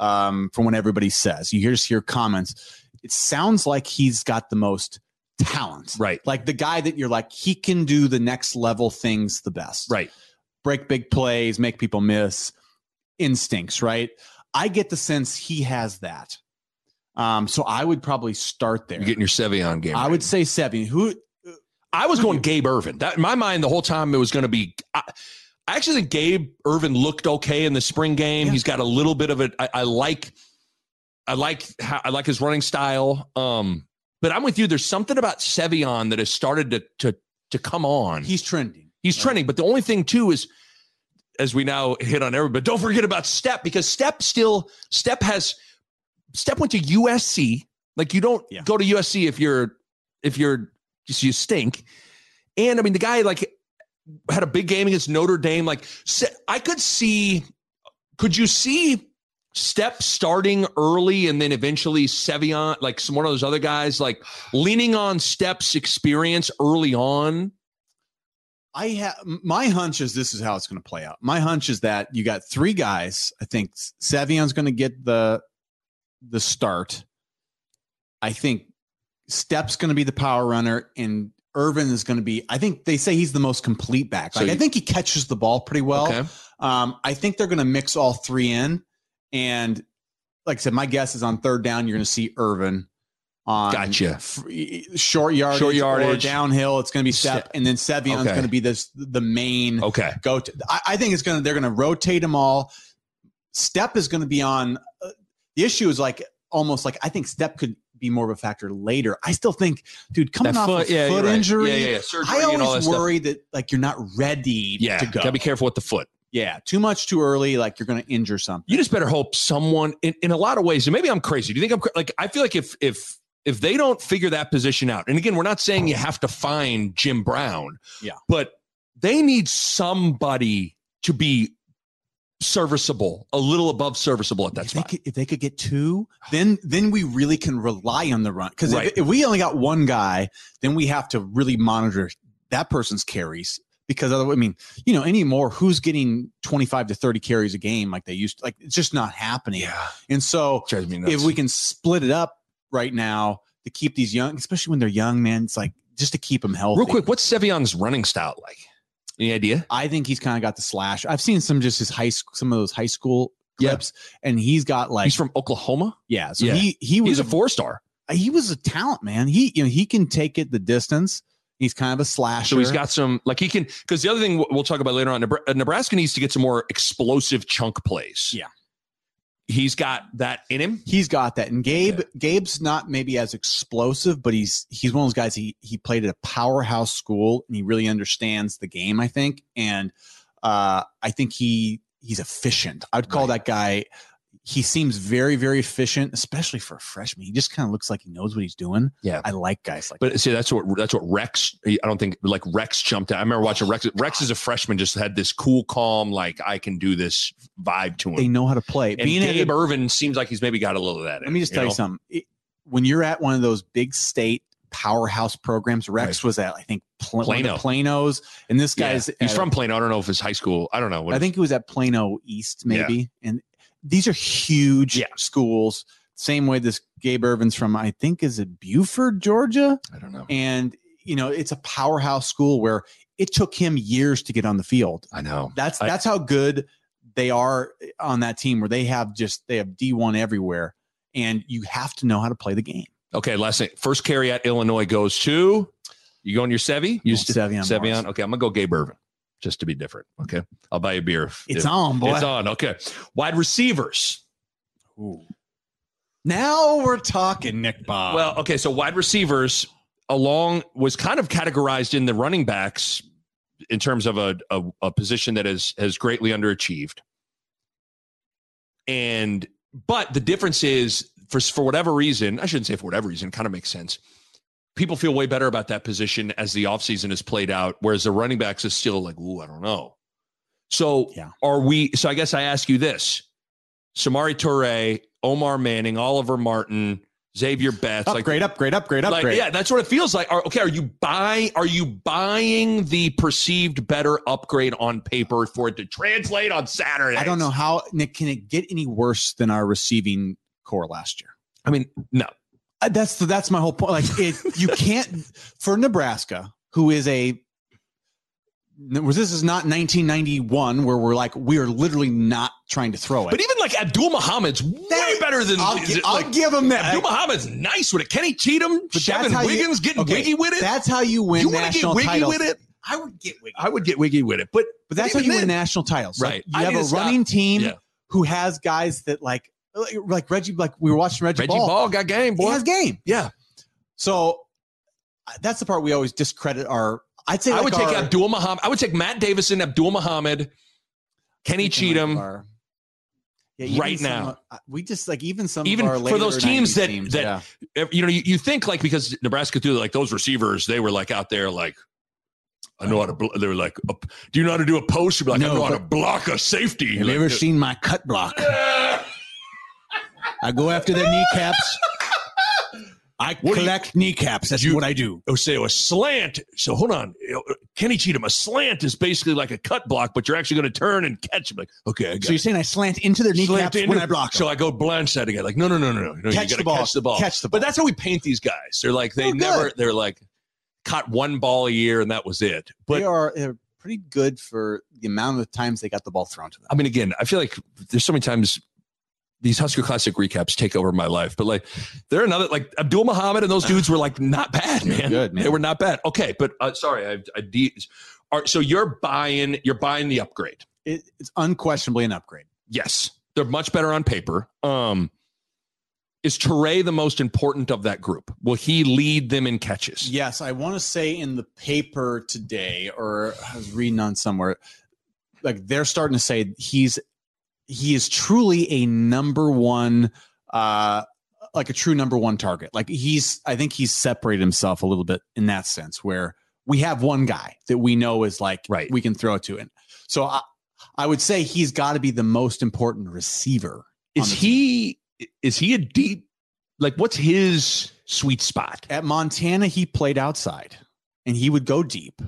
um, from what everybody says, you just hear comments. It sounds like he's got the most talent, Right. Like the guy that you're like he can do the next level things the best, Right. break big plays, make people miss, instincts, right? I get the sense he has that. Um, so I would probably start there. You're getting your Sevion game. I right. would say Sevion. Who I was going Gabe Ervin. That in my mind the whole time it was going to be. I, I actually think Gabe Ervin looked okay in the spring game. Yeah. He's got a little bit of it. I, I like. I like how I like his running style. Um, but I'm with you. There's something about Sevion that has started to to to come on. he's trending. He's trending, but the only thing too is as we now hit on everybody. But don't forget about Stepp because Stepp still Stepp has Stepp went to USC. Like you don't Yeah. go to USC if you're if you're just you stink. And I mean the guy like had a big game against Notre Dame. Like I could see could you see Stepp starting early and then eventually Sevion, like some one of those other guys, like leaning on Stepp's experience early on? I have my hunch is this is how it's going to play out. My hunch is that you got three guys. I think Sevion's going to get the the start. I think Stepp's going to be the power runner, and Ervin is going to be. I think they say he's the most complete back. So Like I think he catches the ball pretty well. okay. Um, I think they're going to mix all three in, and like I said, my guess is on third down you're going to see Ervin on Gotcha. f- short yardage, Short or yardage. downhill. It's going to be Stepp, Stepp. and then Sevion's Okay. going to be this the main Okay. go to. I, I think it's going to they're going to rotate them all. Stepp is going to be on. Uh, the issue is like almost like I think Stepp could be more of a factor later. I still think, dude, coming That off foot- a yeah, foot you're right. injury, Yeah, yeah, I always that stuff. worry that like you're not ready Yeah. to go. Gotta be careful with the foot. Yeah, too much too early. Like you're going to injure something. You just better hope someone in, in a lot of ways, and maybe I'm crazy. Do you think I'm cra- like I feel like if if if they don't figure that position out, and again, we're not saying you have to find Jim Brown. Yeah. But they need somebody to be serviceable, a little above serviceable at that if they, spot. could, if they could get two, then then we really can rely on the run. Because Right. if, if we only got one guy, then we have to really monitor that person's carries. Because otherwise, I mean, you know, anymore, who's getting 25 to 30 carries a game like they used to? Like, it's just not happening. Yeah. And so Drives me nuts. if we can split it up right now to keep these young, especially when they're young, man, it's like just to keep them healthy. Real quick, what's Sevion's running style like? Any idea? I think he's kind of got the slash. I've seen some just his high school, some of those high school Yeah. clips, and he's got like, He's from Oklahoma. yeah. So Yeah. he he was He's a four star. he was a talent, man. He you know he can take it the distance. He's kind of a slasher. So he's got some like he can because the other thing we'll talk about later on. Nebraska needs to get some more explosive chunk plays. Yeah. He's got that in him. he's got that. And Gabe Gabe's not maybe as explosive, but he's he's one of those guys. He he played at a powerhouse school and he really understands the game. I think, and uh, I think he he's efficient. I'd call that guy. He seems very very efficient, especially for a freshman. He just kind of looks like he knows what he's doing. Yeah. I like guys like. But see, that's what that's what Rex. I don't think like Rex jumped out. I remember watching Rex. Rex as a freshman just had this cool, calm, like I can do this vibe to him. they know how to play. and Being at a- Gabe Ervin seems like he's maybe got a little of that. Let me just tell you something. It- when you're at one of those big state powerhouse programs, Rex was at I think Pl- one of the Plano. Planos, and this Yeah. guy's he's at- from Plano. I don't know if his high school. I don't know. What I think he was at Plano East, maybe. And these are huge Yeah. schools. Same way this Gabe Ervin's from, I think, is it Buford, Georgia? I don't know. And you know, it's a powerhouse school where it took him years to get on the field. I know. That's I- that's how good they are on that team where they have just they have D1 everywhere. And you have to know how to play the game. Okay, last thing. First carry at Illinois goes to you going your Sevi? You Sevion Sevion. Okay, I'm gonna go Gabe Irvin just to be different. Okay, I'll buy you a beer. if- It's if- on, boy. It's on. Okay, wide receivers. Ooh. Now we're talking, Nick Bob. Well, okay, so wide receivers along was kind of categorized in the running backs in terms of a, a, a position that has has greatly underachieved. And but the difference is for for whatever reason, I shouldn't say for whatever reason, kind of makes sense. People feel way better about that position as the offseason has played out, whereas the running backs is still like, ooh, I don't know. So Yeah. are we so I guess I ask you this. Samari Toure, Omar Manning, Oliver Martin, Xavier Betts, like upgrade, upgrade, upgrade, like, upgrade. yeah, that's what it feels like. Are, okay, are you buy? Are you buying the perceived better upgrade on paper for it to translate on Saturday? I don't know how Nick can it get any worse than our receiving core last year. I mean, no. Uh, That's that's my whole point. Like it, you can't for Nebraska, who is a this is not 1991 where we're like we are literally not trying to throw it. But even like Abdul Muhammad's way better than I'll, is gi- it I'll like, give him that. Abdul. Muhammad's nice with it. Kenny Cheatham, that's Shevin how you- Wiggins getting Okay, wiggy with it. That's how you win you want to get wiggy titles. with it? I would get wiggy. I would get wiggy with it, but But that's how even you win national titles. Like, Right. you I have a to stop. running team Yeah. who has guys that like like, like Reggie like we were watching Reggie, Baul. Reggie Baul. Ball got game, He boy. has game. yeah, So uh, that's the part we always discredit our. I'd say I like would take Abdul Muhammad. I would take Matt Davison, Abdul Muhammad, Kenny Thinking like Cheatham. our- Yeah, even Cheatham, some of our- yeah, even right now. of- uh, we just like even some Even of our for those teams that- teams, that- yeah. You know, you, you think like because Nebraska threw like those receivers, they were like out there like, I know how to. Blo-. They were like, "Uh, do you know how to do a post? You'd be like, I No, know how to block a safety. Have you ever seen my cut block? I go after their kneecaps. [LAUGHS] I What do you- collect kneecaps. That's You- what I do. oh, say a slant. So hold on, Kenny Cheatham. A slant is basically like a cut block, but you're actually going to turn and catch him. Like, okay, I got So you're saying I slant into their Slant kneecaps into- when I block So them? I go blindside again. Like, no, no, no, no, no. Catch the ball. catch the ball. Catch the But that's how we paint these guys. They're like they Oh, good. never. They're like caught one ball a year and that was it. But they are they're pretty good for the amount of times they got the ball thrown to them. I mean, again, I feel like there's so many times these Husker Classic recaps take over my life. But like, they're another like Abdul Muhammad and those dudes were like not bad, man. Good, man. They were not bad. Okay, but uh, sorry, I, I de- are, so you're buying you're buying the upgrade. It, it's unquestionably an upgrade. Yes, they're much better on paper. Um, is Toure the most important of that group? Will he lead them in catches? Yes, I want to say in the paper today, or I was reading on somewhere, like they're starting to say he's he is truly a number one, uh, like a true number one target. Like he's, I think he's separated himself a little bit in that sense, where we have one guy that we know is like Right. we can throw it to, and so I, I would say he's got to be the most important receiver. Is he is he a deep like what's his sweet spot? At Montana, he played outside and he would go deep.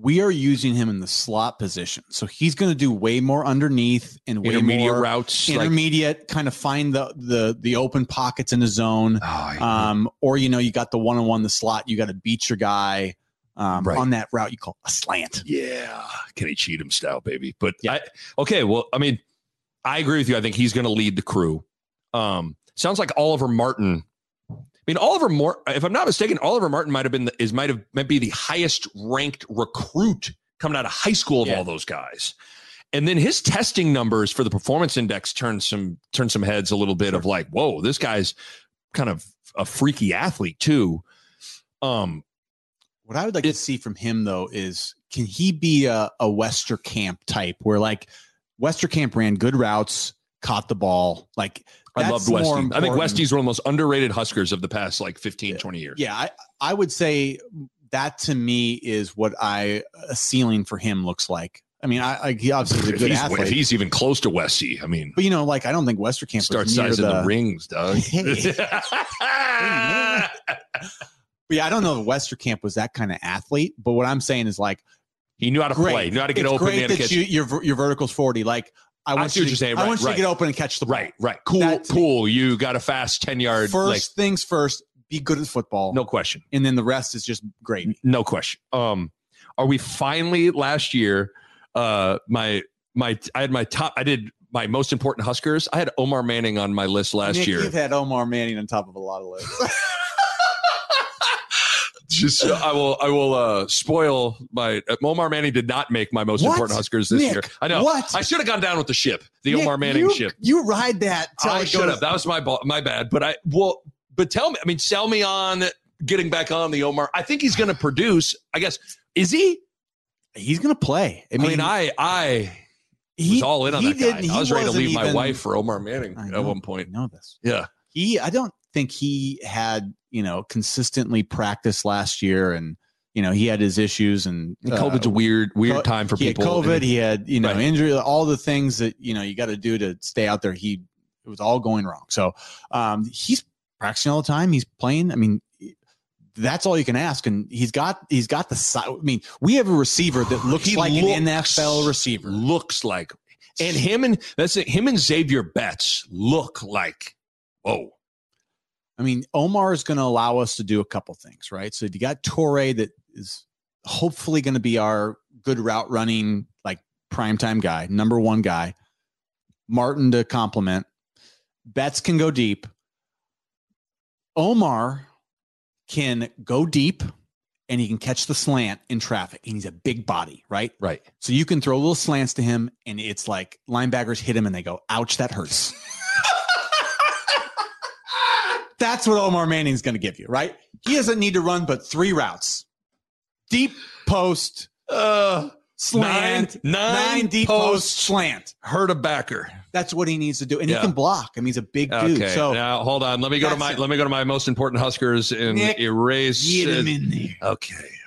We are using him in the slot position. So he's going to do way more underneath and way Intermediate more routes, like intermediate, kind of find the the the open pockets in the zone. Oh, Um, or you know, you got the one on one the slot, you got to beat your guy um, Right. on that route you call a slant. Yeah, Kenny Cheatham style, baby. But Yeah. I, okay, well, I mean, I agree with you. I think he's going to lead the crew. Um, sounds like Oliver Martin. I mean, Oliver Martin. If I'm not mistaken, Oliver Martin might have been the, is might have might be the highest ranked recruit coming out of high school of Yeah. all those guys. And then his testing numbers for the performance index turned some turned some heads a little bit of like, whoa, this guy's kind of a freaky athlete too. Um, What I would like to see from him though is can he be a, a Westerkamp type where like Westerkamp ran good routes, caught the ball, like I that's loved Westy. I think. Westy's one of the most underrated Huskers of the past like 15, 20 years. Yeah, I, I would say that to me is what I a ceiling for him looks like. I mean, I, I he obviously is a good he's, athlete, if he's even close to Westy, I mean, but you know, like I don't think Westerkamp start sizing the, the, rings, Doug. [LAUGHS] [LAUGHS] But yeah, I don't know if Westerkamp was that kind of athlete. But what I'm saying is like, he knew how to great, play, knew how to get it's open. great knew how to that you, your your verticals forty. Like I want see you to, you're saying. I Right, want you right. to get open and catch the ball. right, right. Cool, That cool. You got a fast 10 yard, First like, things first, be good at football. no question. and then the rest is just gravy. No question. Um, are we finally last year? Uh, my my I had my top. I did my most important Huskers. I had Omar Manning on my list last Nick, year. you've had Omar Manning on top of a lot of lists. [LAUGHS] Just uh, I will I will uh spoil my uh, Omar Manning did not make my most What? important Huskers this Nick, year. I know. what? I should have gone down with the ship, the Nick, Omar Manning you, ship. You ride that. I should have. That was my my bad. But I well, but tell me. I mean, sell me on getting back on the Omar. I think he's going to produce. I guess is he? He's gonna play. I I mean, mean, I I he was all in on he that guy. I was ready to leave my even- wife for Omar Manning I at one I point. know this. Yeah. He, I don't think he had you know consistently practiced last year, and you know he had his issues and And uh, COVID's a weird weird co- time for he people. had COVID. He had you know Right. injury, all the things that you know you got to do to stay out there. He it was all going wrong. So um, he's practicing all the time. He's playing. I mean. That's all you can ask, and he's got he's got the size. I mean, we have a receiver that looks He like looks- an NFL receiver. looks like, and him and that's it. Him and Xavier Betts look like. Whoa. I mean, Omar is going to allow us to do a couple things, right? So you got Toure that is hopefully going to be our good route running, like primetime guy, number one guy. Martin to complement. Betts can go deep. Omar can go deep and he can catch the slant in traffic. And he's a big body, right? Right. So you can throw little slants to him and it's like linebackers hit him and they go, ouch, that hurts. [LAUGHS] That's what Omar Manning's going to give you, right? He doesn't need to run but three routes deep post, Uh, slant, Nine- nine deep post. post, slant. Hurt a backer. That's what he needs to do, and Yeah. he can block. I mean, he's a big dude. So now hold on. Let me go to my it. let me go to my most important Huskers and Nick, erase. get him in there. Okay.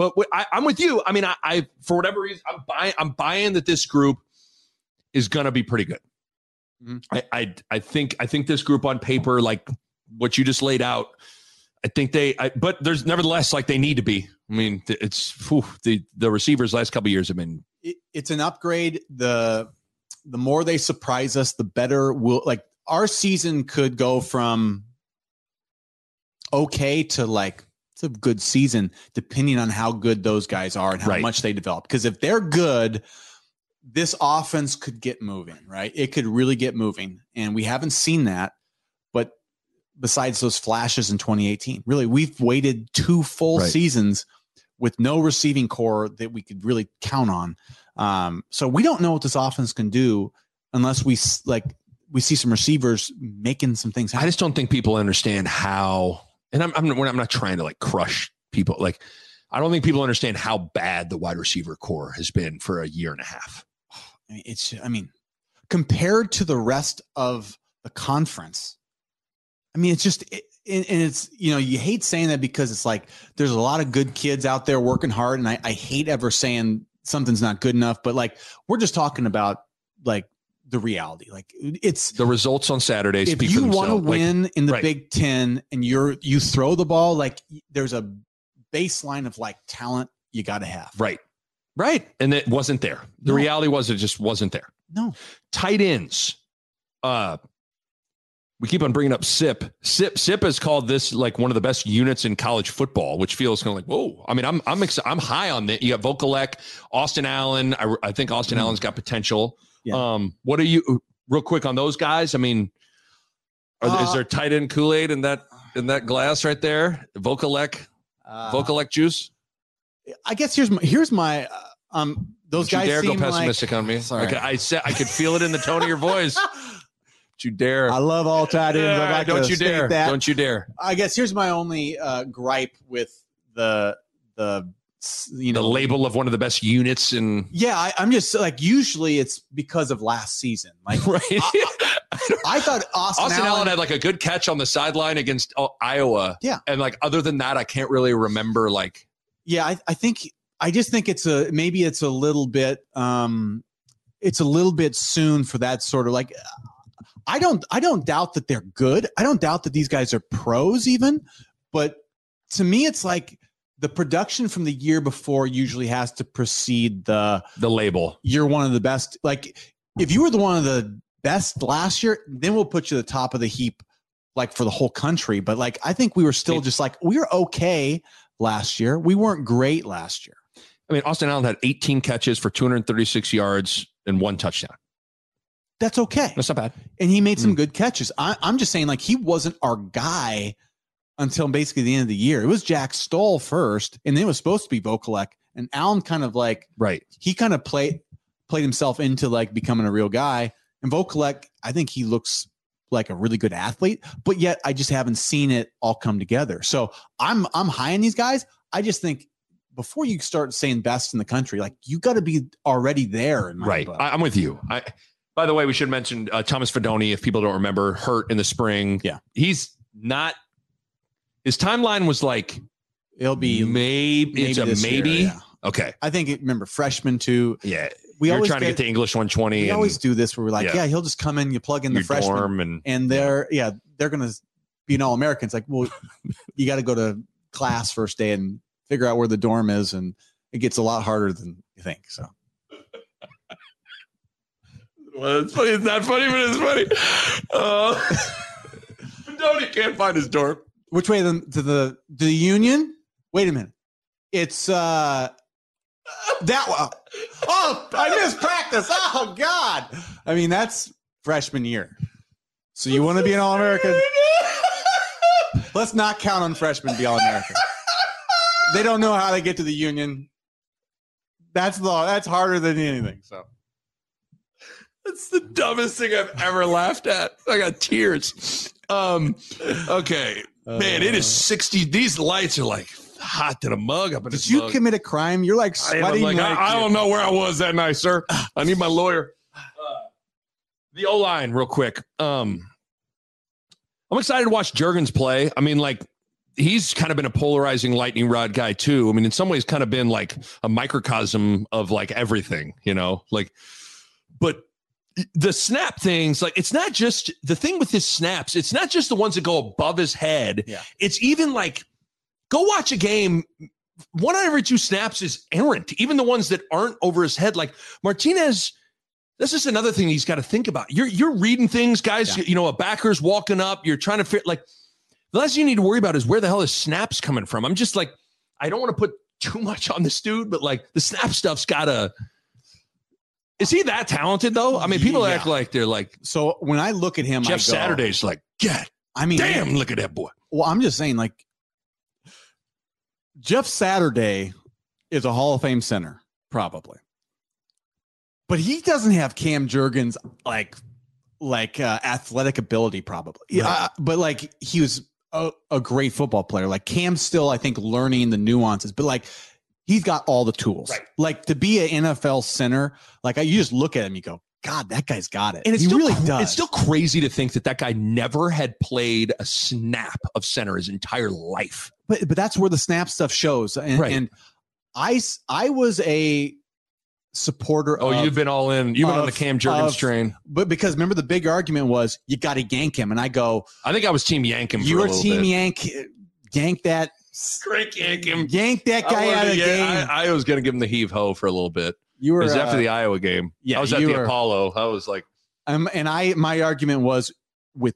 But wh- I, I'm with you. I mean, I, I for whatever reason, I'm buying. I'm buying that this group is going to be pretty good. Mhm. I, I I think I think this group on paper, like what you just laid out, I think they. I, but there's nevertheless like they need to be. I mean, it's whew, the the receivers last couple years have been it, it's an upgrade. The the more they surprise us, the better will like our season could go from okay to like it's a good season depending on how good those guys are and how Right. much they develop. Because if they're good, this offense could get moving, right? It could really get moving. And we haven't seen that. But besides those flashes in 2018, really, we've waited two full Right. seasons with no receiving core that we could really count on. Um, so we don't know what this offense can do unless we like we see some receivers making some things I just don't think people understand how, and I'm, I'm, I'm not trying to like crush people. Like, I don't think people understand how bad the wide receiver core has been for a year and a half. It's I mean, compared to the rest of the conference, I mean, it's just it, and it's you know you hate saying that because it's like there's a lot of good kids out there working hard, and I, I hate ever saying something's not good enough, but like we're just talking about like the reality. Like it's The results on Saturday if you want to themselves. Like, win in the right. Big Ten and you're you throw the ball, like there's a baseline of like talent you got to have. right, right, and it wasn't there. The No. reality was it just wasn't there. No, tight ends. Uh, we keep on bringing up SIP. SIP SIP has called this like one of the best units in college football, which feels kind of like whoa. I mean, I'm I'm I'm high on that. You got Vokolek, Austin Allen. I, I think Austin Mhm. Allen's got potential. Yeah. Um, what are you real quick on those guys? I mean, are, is Uh, there tight end Kool Aid in that in that glass right there? Vokolek, uh, Vokolek juice. I guess here's my here's my uh, um those Don't guys you dare go seem pessimistic like, on me. [LAUGHS] Sorry. Okay, I said I could feel it in the tone of your voice. [LAUGHS] You dare. I love all tight ends. Yeah, like don't you dare. That. Don't you dare. I guess here's my only uh, gripe with the the you know the label of one of the best units in Yeah, I, I'm just like usually it's because of last season. Like [LAUGHS] right. I thought [LAUGHS] Austin, Austin Allen Allen had like a good catch on the sideline against uh, Iowa. Yeah. and like other than that, I can't really remember. Like, yeah I, I think i just think it's a maybe it's a little bit um it's a little bit soon for that sort of like i don't i don't doubt that they're good i don't doubt that these guys are pros even but to me it's like the production from the year before usually has to precede the the label. you're one of the best like if you were the one of the best last year then we'll put you at the top of the heap like for the whole country but like i think we were still just like we were okay last year we weren't great last year I mean, Austin Allen had 18 catches for 236 yards and one touchdown. that's okay That's not bad. and he made some Mm. good catches I, i'm just saying like he wasn't our guy until basically the end of the year it was jack stoll first and then it was supposed to be vokolek and allen kind of like Right. he kind of played played himself into like becoming a real guy. And Vokolek, I think he looks like a really good athlete, but yet I just haven't seen it all come together. So I'm I'm high on these guys. I just think before you start saying best in the country, like you got to be already there. Right. book. I'm with you. I, by the way, we should mention uh, Thomas Fidone, if people don't remember, hurt in the spring. Yeah. He's not, his timeline was like It'll be maybe, it's a this year, maybe. yeah. Okay. I think remember freshman too. Yeah. we You're always trying to get to English 120 we and always do this where we're like, Yeah. yeah. he'll just come in, you plug in the freshman, and and they're yeah, they're gonna be an all American. It's like, well, [LAUGHS] you got to go to class first day and figure out where the dorm is, and it gets a lot harder than you think. So Well, it's funny. It's not funny, but it's funny. Uh, [LAUGHS] Tony can't find his dorm. Which way then to the the union? Wait a minute, it's uh that one. Oh, I missed practice. Oh God, I mean that's freshman year. So you want to be an all American? Let's not count on freshmen to be all American. They don't know how to get to the union. That's the that's harder than anything. So That's the dumbest thing I've ever laughed at. I got tears. Um, okay, man, it is sixty. These lights are like hot to the mug up in Did this you mug. commit a crime? You're like I, am sweating. like, like I, I don't know where I was that night, sir. I need my lawyer. Uh, the O line, real quick. Um, I'm excited to watch Jurgens play. I mean, like, he's kind of been a polarizing lightning rod guy too. I mean, in some ways, kind of been like a microcosm of like everything, you know, like, but the snap things, like, it's not just the thing with his snaps. It's not just the ones that go above his head. Yeah. It's even like, go watch a game one out of every two snaps is errant, even the ones that aren't over his head. Like Martinez, this is another thing he's got to think about. You're you're reading things, guys. Yeah. You know, a backer's walking up. You're trying to fit like the last thing you need to worry about is where the hell his snaps coming from. I'm just like, I don't want to put too much on this dude, but like the snap stuff's gotta. Is he that talented though? I mean, people Yeah. act like they're like So when I look at him, I Jeff go, Saturday's like, God I mean, damn, look at that boy. Well, I'm just saying, like Jeff Saturday is a Hall of Fame center, probably, but he doesn't have Cam Jurgens like like uh, athletic ability, probably. Yeah, Right. uh, but like he was a, a great football player. Like Cam's still, I think, learning the nuances, but like. He's got all the tools. Right. Like to be an NFL center, like I, you just look at him, you go, God, that guy's got it. And it's he still really does. It's still crazy to think that that guy never had played a snap of center his entire life. but but that's where the snap stuff shows. And, Right. and I I was a supporter. Oh, of, you've been all in. You've been on the Cam Jurgens train. but because remember the big argument was you got to yank him, and I go, I think I was Team Yank him. you were team bit. yank, eh, yank that, Crank yank him. yank that guy out of the game. I, I was going to give him the heave ho for a little bit. you It were was after uh, the Iowa game. yeah, I was at the were- Apollo. I was like, um, and I my argument was with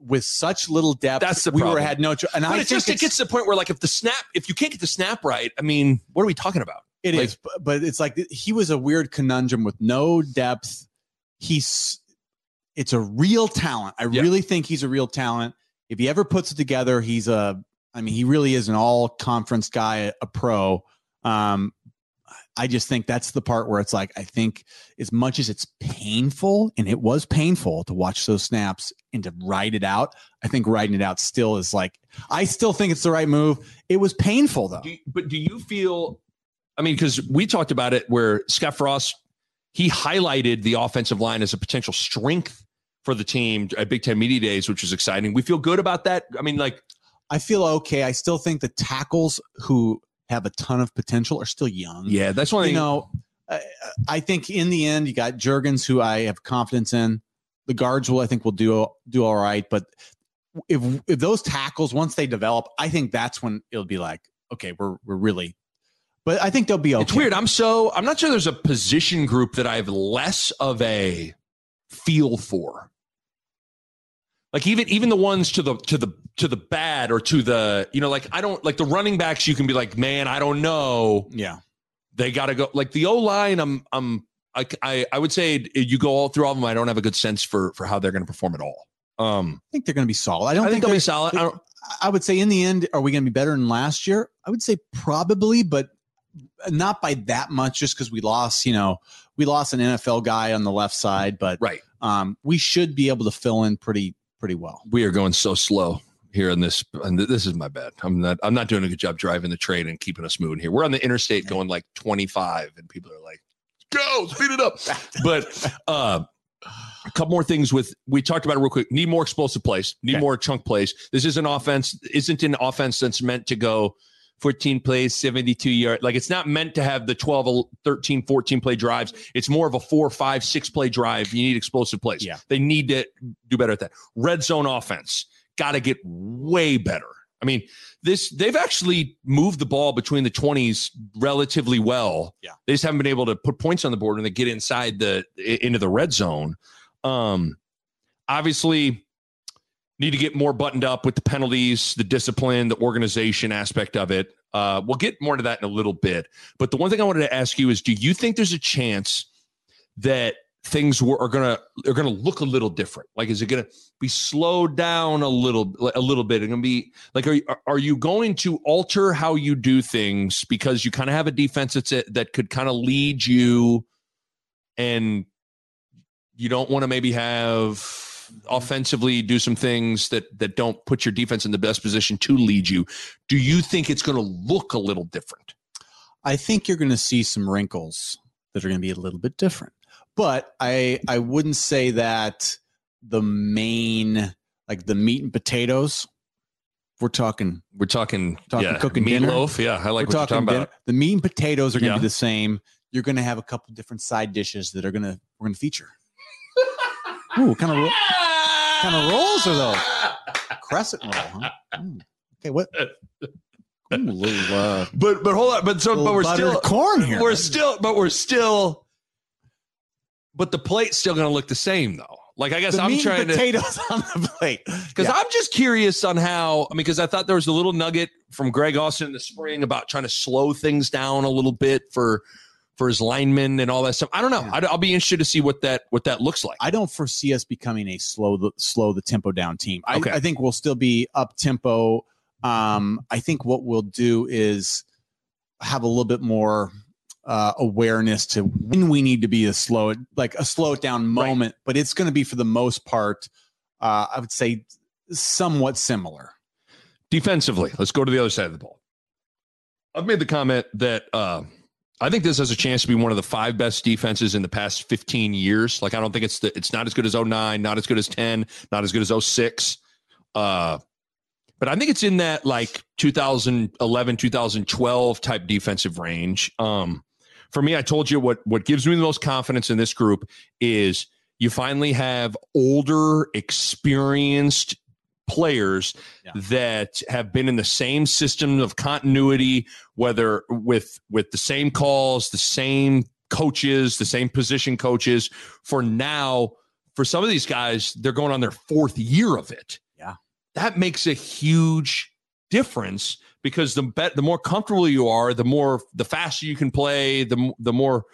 with such little depth, That's the we were had no. And but I it just it gets to the point where like if the snap, if you can't get the snap right, I mean, what are we talking about? It is, Like- but, but it's like he was a weird conundrum with no depth. He's it's a real talent. I Yeah. really think he's a real talent. If he ever puts it together, he's a I mean, he really is an all conference guy, a pro. Um I just think that's the part where it's like I think as much as it's painful and it was painful to watch those snaps and to ride it out, I think riding it out still is like I still think it's the right move. It was painful though. Do you- but do you feel? I mean, because we talked about it where Scott Frost he highlighted the offensive line as a potential strength for the team at Big Ten Media Days, which was exciting. We feel good about that. I mean, like I feel okay. I still think the tackles who have a ton of potential are still young. yeah, that's one You know, I, I think in the end, you got Jurgens, who I have confidence in. The guards will, I think, will do do all right. But if if those tackles once they develop, I think that's when it'll be like, okay, we're we're really. But I think they'll be okay. It's weird. I'm so I'm not sure there's a position group that I have less of a feel for. Like even even the ones to the to the to the bad or to the you know like I don't like the running backs you can be like man I don't know Yeah. they got to go like the O line I'm I'm I, I I would say you go all through all of them I don't have a good sense for for how they're going to perform at all. Um I think they're going to be solid. I I, don't think, think, they'll be solid. I don't, I would say in the end, are we going to be better than last year? I would say probably, but not by that much. Just because we lost, you know, we lost an NFL guy on the left side, but right. um, we should be able to fill in pretty pretty well. we are going so slow here in this and this is my bad. I'm not i'm not doing a good job driving the train and keeping us moving here. We're on the interstate going like 25 and people are like go speed it up. [LAUGHS] But uh a couple more things with we talked about it real quick. Need more explosive plays. Need Okay. more chunk plays. This is an offense isn't an offense that's meant to go 14 plays, 72 yards. Like it's not meant to have the 12, 13, 14 play drives. It's more of a four, five, six play drive. You need explosive plays. Yeah. They need to do better at that. Red zone offense got to get way better. I mean, this they've actually moved the ball between the 20s relatively well. Yeah. They just haven't been able to put points on the board and they get inside the into the red zone. Um obviously need to get more buttoned up with the penalties, the discipline, the organization aspect of it. Uh, we'll get more into that in a little bit. But the one thing I wanted to ask you is, do you think there's a chance that things were, are gonna are gonna look a little different? Like, is it gonna be slowed down a little a little bit? It's gonna be like, are you, are you going to alter how you do things because you kind of have a defense that's that could kind of lead you, and you don't want to maybe have offensively do some things that that don't put your defense in the best position to lead you. Do you think it's going to look a little different? I think you're going to see some wrinkles that are going to be a little bit different. But I I wouldn't say that the main like the meat and potatoes. We're talking We're talking, Talking yeah, cooking dinner? meatloaf. Yeah, I like we're what you're talking dinner. about. The meat and potatoes are going to Yeah. be the same. You're going to have a couple different side dishes that are going to we're going to feature. [LAUGHS] Ooh, what kind of ro- kind of rolls are those? [LAUGHS] Crescent roll, huh? Mm. Okay, what? Ooh, little uh, But but hold on, but so but we're still corn here. we're still but we're still but the plate's still going to look the same though. Like I guess the I'm trying and to potatoes [LAUGHS] on the plate. Because Yeah. I'm just curious on how, I mean, because I thought there was a little nugget from Greg Austin in the spring about trying to slow things down a little bit for for his linemen and all that stuff. I don't know. Yeah. I'd, I'll be interested to see what that what that looks like. I don't foresee us becoming a slow the slow the tempo down team. I, Okay. I think we'll still be up tempo. Um, I think what we'll do is have a little bit more uh, awareness to when we need to be a slow like a slow it down Right. moment, but it's going to be for the most part. Uh, I would say somewhat similar. Defensively, let's go to the other side of the ball. I've made the comment that uh, I think this has a chance to be one of the five best defenses in the past 15 years. Like I don't think it's the, it's not as good as 09, not as good as 10, not as good as 06. Uh, but I think it's in that like 2011, 2012 type defensive range. Um, for me, I told you what what gives me the most confidence in this group is you finally have older, experienced players Yeah. that have been in the same system of continuity, whether with with the same calls, the same coaches, the same position coaches. For now, for some of these guys, they're going on their fourth year of it. Yeah. that makes a huge difference because the bet the more comfortable you are, the more the faster you can play, the the more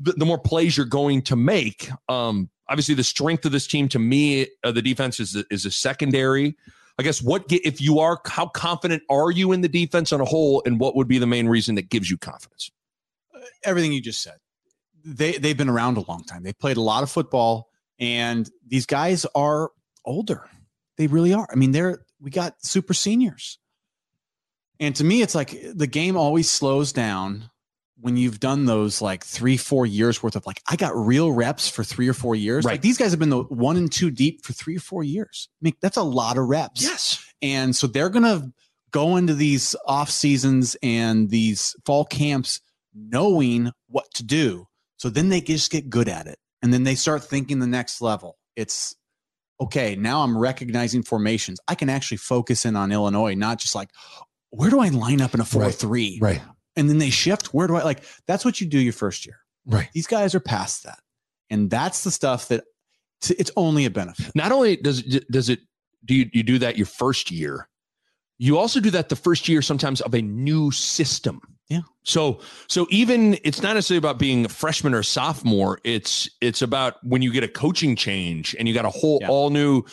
the, the more plays you're going to make. Um, obviously, the strength of this team to me, uh, the defense is is a secondary. I guess what if you are how confident are you in the defense on a whole, and what would be the main reason that gives you confidence? everything you just said. They they've been around a long time. They played a lot of football, and these guys are older. They really are. I mean, they're we got super seniors. And to me, it's like the game always slows down when you've done those like three, four years worth of like, I got real reps for three or four years. Right. Like these guys have been the one and two deep for three or four years. I mean, that's a lot of reps. Yes, And so they're going to go into these off seasons and these fall camps knowing what to do. So then they just get good at it. And then they start thinking the next level. It's okay, now I'm recognizing formations. I can actually focus in on Illinois, not just like, where do I line up in a 4 Right. 3? right, And then they shift. Where do I like? That's what you do your first year. right. These guys are past that. And that's the stuff that it's only a benefit. Not only does it, does it do you, you do that your first year, you also do that the first year sometimes of a new system. Yeah. So so even it's not necessarily about being a freshman or sophomore. It's it's about when you get a coaching change and you got a whole Yeah. all new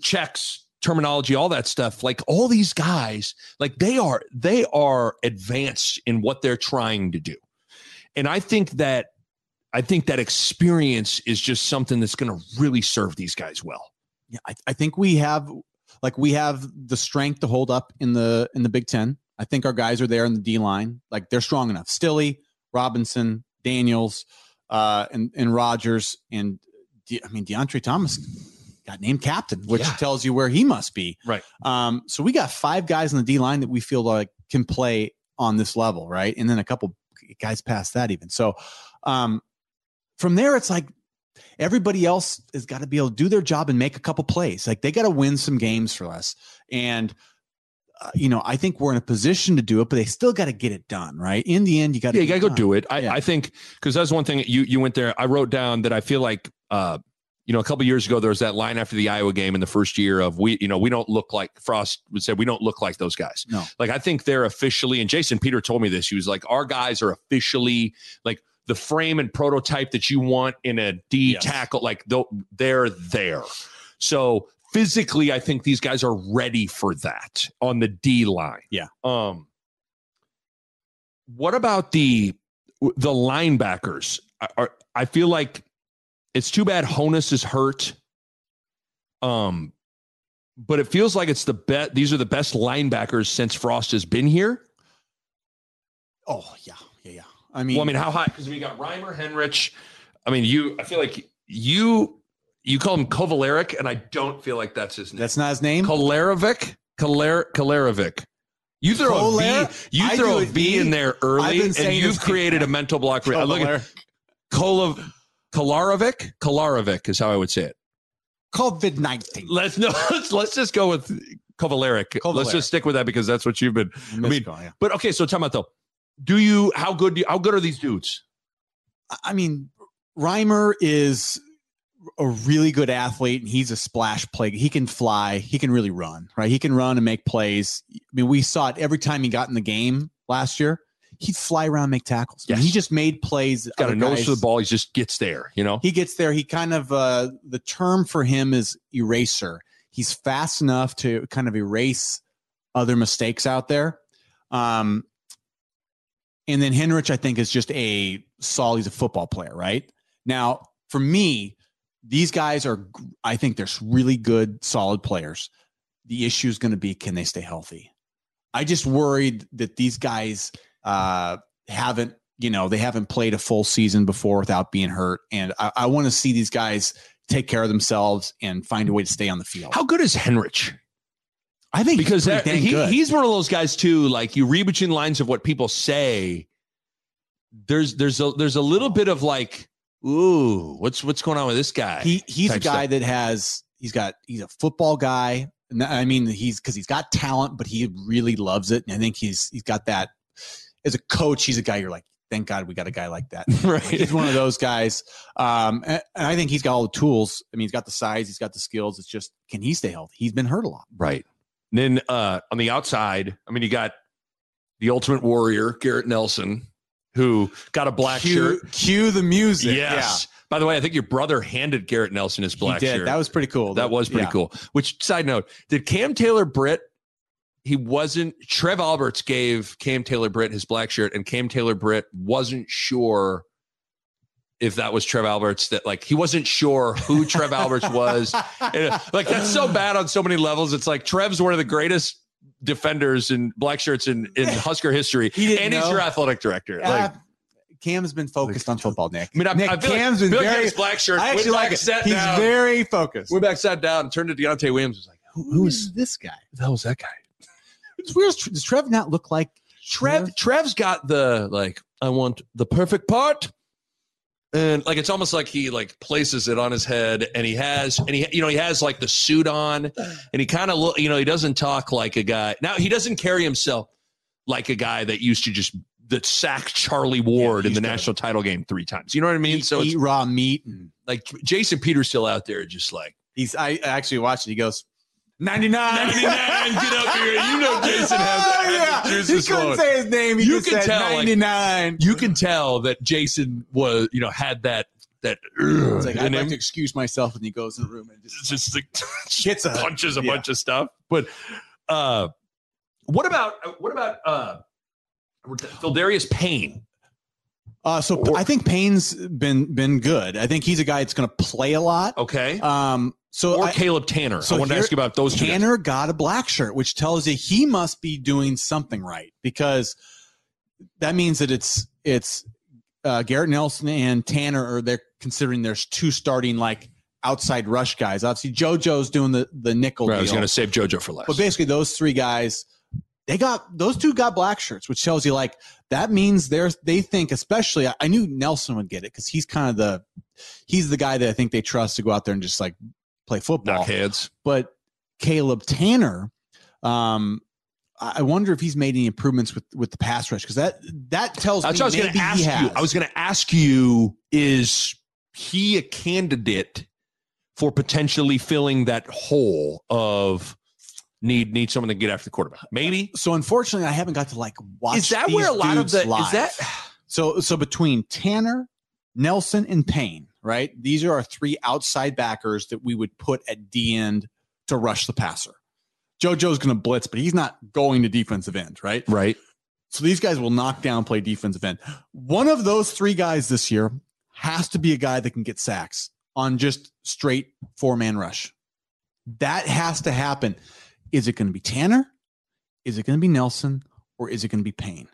checks terminology all that stuff like all these guys like they are they are advanced in what they're trying to do and i think that i think that experience is just something that's going to really serve these guys well Yeah, I, I think we have like we have the strength to hold up in the in the Big Ten. I think our guys are there in the D line. Like they're strong enough. Stille, Robinson, Daniels, uh, and and Rogers, and De- I mean Deontre Thomas got named captain, which Yeah. tells you where he must be. Right. Um, so we got five guys on the D line that we feel like can play on this level, right? And then a couple guys past that even. So um, from there, it's like everybody else has got to be able to do their job and make a couple plays. Like they got to win some games for us. And uh, you know, I think we're in a position to do it, but they still got to get it done, right? In the end, you got to Yeah, you gotta go do it. I, Yeah. I think because that's one thing you you went there. I wrote down that I feel like uh, you know, a couple years ago there was that line after the Iowa game in the first year of we, you know, we don't look like Frost would say we don't look like those guys. No. Like I think they're officially, and Jason Peter told me this. He was like, our guys are officially like the frame and prototype that you want in a D Yes. tackle. Like they're there. So physically, I think these guys are ready for that on the D line. Yeah. Um. What about the the linebackers? I, are, I feel like it's too bad Honas is hurt. Um, but it feels like it's the bet. These are the best linebackers since Frost has been here. Oh yeah, yeah, yeah. I mean, Well, I mean, how high? Because we got Reimer, Henrich. I mean, you. I feel like you. You call him Kovaleric, and I don't feel like that's his name. that's not his name. Koleravic. Kolar Koleravic. You throw a V. You I throw a V V. in there early, and you've created a mental block. Look at Kolav. Kolarovic. Kolarovic is how I would say it. COVID nineteen. Let's no. [LAUGHS] Let's let's just go with Kovaleric. Let's just stick with that because that's what you've been. I mean- But okay, so tell me though. Do you how good? do you- How good are these dudes? I mean, Reimer is a really good athlete and he's a splash play. He can fly. He can really run, right? He can run and make plays. I mean, we saw it every time he got in the game last year. He'd fly around, and make tackles. I mean, Yes. he just made plays. Got a nose for the ball. He just gets there. You know. He gets there. He kind of uh, the term for him is eraser. He's fast enough to kind of erase other mistakes out there. Um, and then Henrich, I think, is just a solid. He's a football player, right? Now, for me, these guys are. I think they're really good, solid players. The issue is going to be can they stay healthy? I just worried that these guys uh, haven't, you know, they haven't played a full season before without being hurt, and I, I want to see these guys take care of themselves and find a way to stay on the field. How good is Henrich? I think because he's that, he, he's one of those guys too. Like you read between the lines of what people say. There's there's a there's a little bit of like, ooh, what's what's going on with this guy? he he's a guy stuff. that has he's got he's a football guy. And I mean, he's because he's got talent, but he really loves it. And I think he's he's got that as a coach. He's a guy you're like, thank God we got a guy like that. [LAUGHS] right. he's one of those guys. Um, and, and I think he's got all the tools. I mean, he's got the size, he's got the skills. It's just, can he stay healthy? He's been hurt a lot. Right. Then uh, on the outside, I mean, you got the Ultimate Warrior, Garrett Nelson, who got a black cue, shirt. Cue the music. Yes. By the way, I think your brother handed Garrett Nelson his black shirt. That was pretty cool. That was pretty Yeah. cool. Which side note, did Cam Taylor Britt? He wasn't. Trev Alberts gave Cam Taylor Britt his black shirt, and Cam Taylor Britt wasn't sure if that was Trev Alberts. That like he wasn't sure who Trev Alberts was. [LAUGHS] And, uh, like that's so bad on so many levels. It's like Trev's one of the greatest defenders in black shirts in in [LAUGHS] Husker history, He and he's your athletic director. Uh, Like, Cam's been focused on football, Nick. I mean, I, Nick, I feel like- Cam's been like very. his black shirt. I actually like it. Sat He's down, very focused. went back, sat down, turned to Deontai Williams. Was like, who, Who is this guy? the hell was that guy? It's weird. Does Trev not look like Trev Trev's got the like I want the perfect part. And like it's almost like he like places it on his head and he has and he you know he has like the suit on and he kind of look you know he doesn't talk like a guy. Now he doesn't carry himself like a guy that used to just that sacked Charlie Ward in the national title game 3 times. You know what I mean? eat, so it's eat raw meat and like Jason Peters still out there just like he's. I actually watched it. He goes ninety nine. 99 get up here. You know Jason has, Oh, has yeah. He couldn't flowing. say his name. He You just can said tell, like- ninety nine. you can tell that Jason was, you know, had that that It's like I'd like him. to excuse myself, and he goes in the room and just just like, [LAUGHS] gets a punches a yeah. bunch of stuff. But uh, what about what about uh, Phildarius Payne? Uh, so Or- I think Payne's been been good. I think he's a guy that's going to play a lot. Okay, Um, so or I- Caleb Tanner. so I wanted to ask you about those two. guys. Tanner got a black shirt, which tells you he must be doing something right because that means that it's it's uh, Garrett Nelson and Tanner are they're considering there's two starting like outside rush guys. Obviously, JoJo's doing the the nickel. Right, I was going to save JoJo for last. But basically, those three guys, they got those two got black shirts, which tells you like that means they're they think, especially I, I knew Nelson would get it because he's kind of the he's the guy that I think they trust to go out there and just like play football. Knockheads. But Caleb Tanner, um, I wonder if he's made any improvements with with the pass rush because that that tells That's me I was going to ask you. I was going to ask you: Is he a candidate for potentially filling that hole of need need someone to get after the quarterback? Maybe. so unfortunately, I haven't got to like watch. Is that where a lot of the live. is that? So so between Tanner, Nelson, and Payne, right? These are our three outside backers that we would put at D end to rush the passer. JoJo's going to blitz, but he's not going to defensive end, right? Right. So these guys will knock down, play defensive end. One of those three guys this year has to be a guy that can get sacks on just straight four man rush. That has to happen. Is it going to be Tannor? Is it going to be Nelson? Or is it going to be Payne?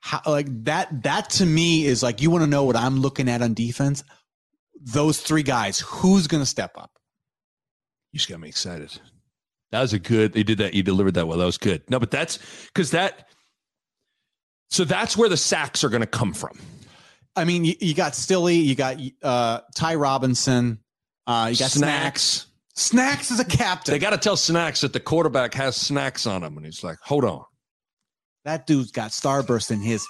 How, like that, that to me is like, you want to know what I'm looking at on defense? Those three guys, who's going to step up? You just got me excited. That was a good. They did that. You delivered that well. That was good. No, but that's because that. So that's where the sacks are going to come from. I mean, you, you got Stille, you got uh, Ty Robinson, uh, you got Snacks. snacks. Snacks is a captain. They got to tell snacks that the quarterback has snacks on him, and he's like, "Hold on." That dude's got Starburst in his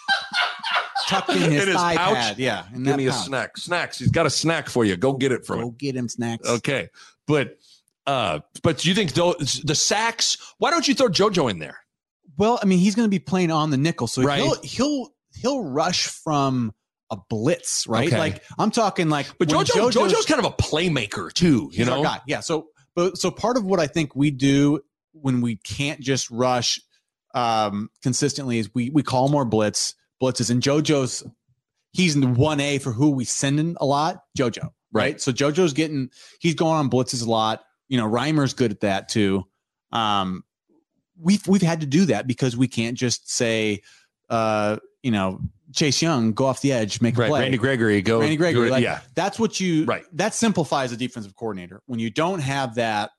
tucked in [LAUGHS] his, In his thigh pouch? pad. Yeah, Give me a snack. Snacks. He's got a snack for you. Go get it from Go him. get him snacks. Okay, but uh, but you think those the sacks? Why don't you throw JoJo in there? Well, I mean, he's going to be playing on the nickel, so Right. he'll he'll he'll rush from a blitz, right? Okay. Like I'm talking like, But JoJo, JoJo's- JoJo's kind of a playmaker too. You know. Yeah. So, but so part of what I think we do when we can't just rush um, consistently is we we call more blitz blitzes, and JoJo's he's in the one A for who we send in a lot. JoJo, right? Right. So JoJo's getting he's going on blitzes a lot. You know, Reimer's good at that too. Um, we've we've had to do that because we can't just say, uh, you know, Chase Young go off the edge, make a right? play. Randy Gregory, go. Randy Gregory, go- like, yeah, That's what you Right. That simplifies a defensive coordinator. When you don't have that,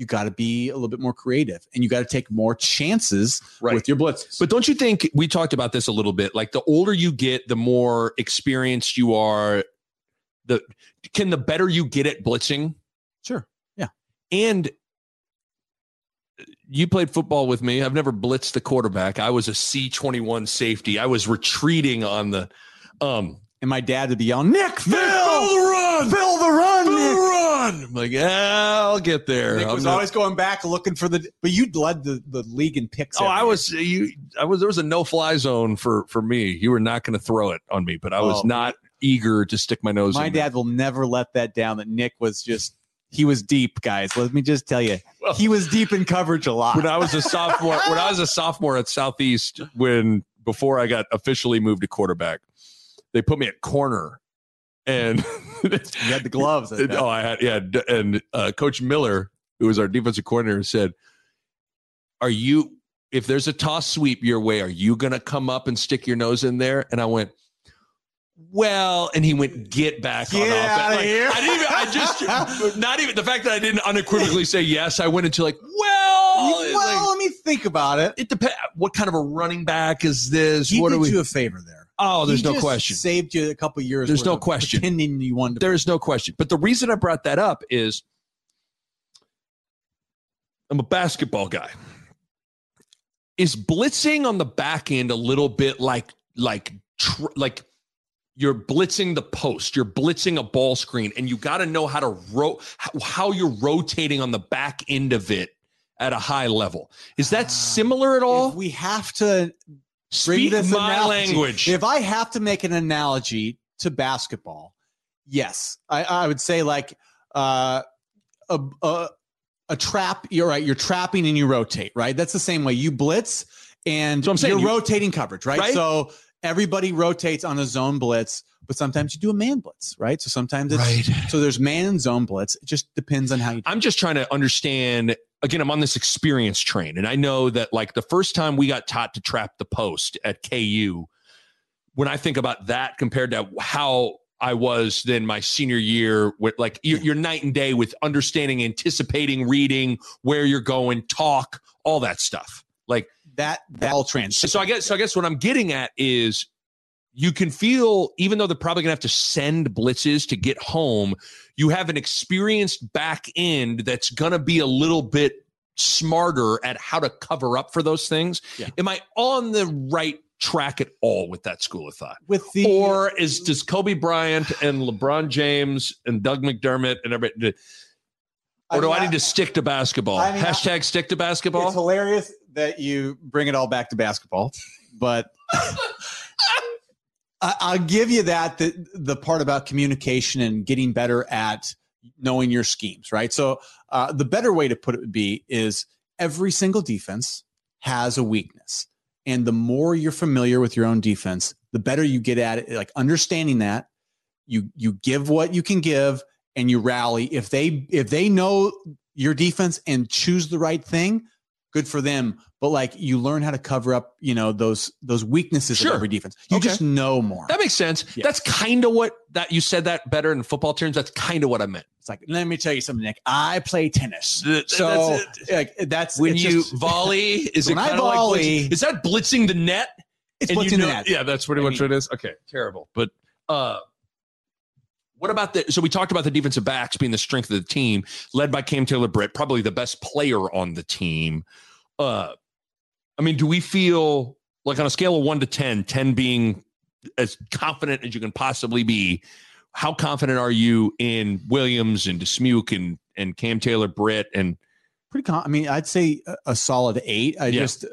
you got to be a little bit more creative, and you got to take more chances Right. with your blitzes. But don't you think we talked about this a little bit? Like the older you get, the more experienced you are. The can the better you get at blitzing, sure, Yeah. and you played football with me. I've never blitzed the quarterback. I was a C twenty one safety. I was retreating on the. Um, and my dad would be yelling, "Nick, Phil, the run, Phil the run, Fill Nick." the run. I'm like, yeah, I'll get there. Nick I'm was not- always going back looking for the. But you led the, the league in picks. Oh, every I year. was you. I was there was a no fly zone for for me. You were not going to throw it on me, but I was Oh, not eager to stick my nose. My in there. dad will never let that down. That Nick was just. He was deep, guys. Let me just tell you, Well- he was deep in coverage a lot. when I was a sophomore. when I was a sophomore at Southeast, when before I got officially moved to quarterback, they put me at corner, and [LAUGHS] you had the gloves. [LAUGHS] Oh, I had yeah, and uh, Coach Miller, who was our defensive coordinator, said, "Are you?" If there's a toss sweep your way, are you going to come up and stick your nose in there? And I went, well, and he went, get back on Get offense. outta Like, here. I didn't even, I just, [LAUGHS] not even the fact that I didn't unequivocally say yes. I went into like, well, well, like, let me think about it. it depends. What kind of a running back is this? He what did are we? you a favor there. Oh, there's He no just question. Saved you a couple years. There's no question. Pretending you wanted to. There is no question. But the reason I brought that up is I'm a basketball guy. Is blitzing on the back end a little bit like like tr- like you're blitzing the post, you're blitzing a ball screen, and you got to know how to ro- how, you're rotating on the back end of it at a high level. Is that Ah, similar at all? we have to Speak this my analogy- language. If I have to make an analogy to basketball, yes, I, I would say like uh, a, a a trap. You're right. You're trapping and you rotate. Right. That's the same way you blitz and what I'm saying. you're You- rotating coverage. Right? Right? So everybody rotates on a zone blitz, but sometimes you do a man blitz. Right. So sometimes it's so there's man and zone blitz. It just depends on how you. Do. I'm just trying to understand. Again, I'm on this experience train, and I know that like the first time we got taught to trap the post at KU, when I think about that compared to how I was than my senior year. With like you're, you're night and day with understanding, anticipating, reading where you're going, talk, all that stuff. Like that that all trans. so I guess so I guess what I'm getting at is you can feel even though they're probably gonna have to send blitzes to get home, you have an experienced back end that's gonna be a little bit smarter at how to cover up for those things. Yeah. Am I on the right track at all with that school of thought? with the or is does Kobe Bryant and LeBron James and Doug McDermott and everybody or do I, need to stick to basketball? I mean, I- Hashtag stick to basketball. It's hilarious that you bring it all back to basketball, but I, [LAUGHS] I'll give you that the the part about communication and getting better at knowing your schemes, right? So uh, the better way to put it would be is every single defense has a weakness, and the more you're familiar with your own defense, the better you get at it. Like understanding that you you give what you can give, and you rally. If they if they know your defense and choose the right thing, good for them. But like you learn how to cover up, you know, those those weaknesses Sure. of every defense. You Okay. just know more. that makes sense. Yeah. That's kind of what that you said that better in football terms. That's kind of what I meant. It's like, let me tell you something, Nick. I play tennis. So that's like, that's when you just- volley, [LAUGHS] is it When I kind of like volley- blitzing? is that blitzing the net? it's what's you know- the net. Yeah, that's pretty I much mean- what it is. Okay, terrible. But uh what about the so we talked about the defensive backs being the strength of the team, led by Cam Taylor Britt, probably the best player on the team. Uh I mean, do we feel like on a scale of one to 10, 10 being as confident as you can possibly be, how confident are you in Williams and Dismuke and and Cam Taylor Britt and pretty. Con- I mean, I'd say a, solid eight. I Yeah. just,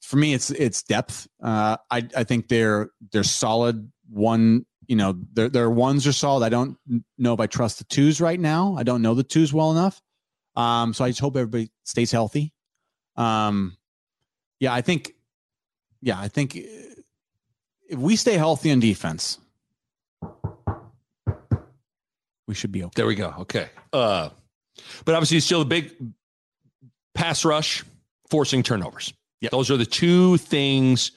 for me, it's it's depth. Uh, I I think they're they're solid. One, you know, their their ones are solid. I don't know if I trust the twos right now. I don't know the twos well enough. Um, so I just hope everybody stays healthy. Um, yeah, I think, yeah, I think uh, if we stay healthy on defense, we should be okay. There we go. Okay. Uh, but obviously, still a big pass rush, forcing turnovers. Yep. Those are the two things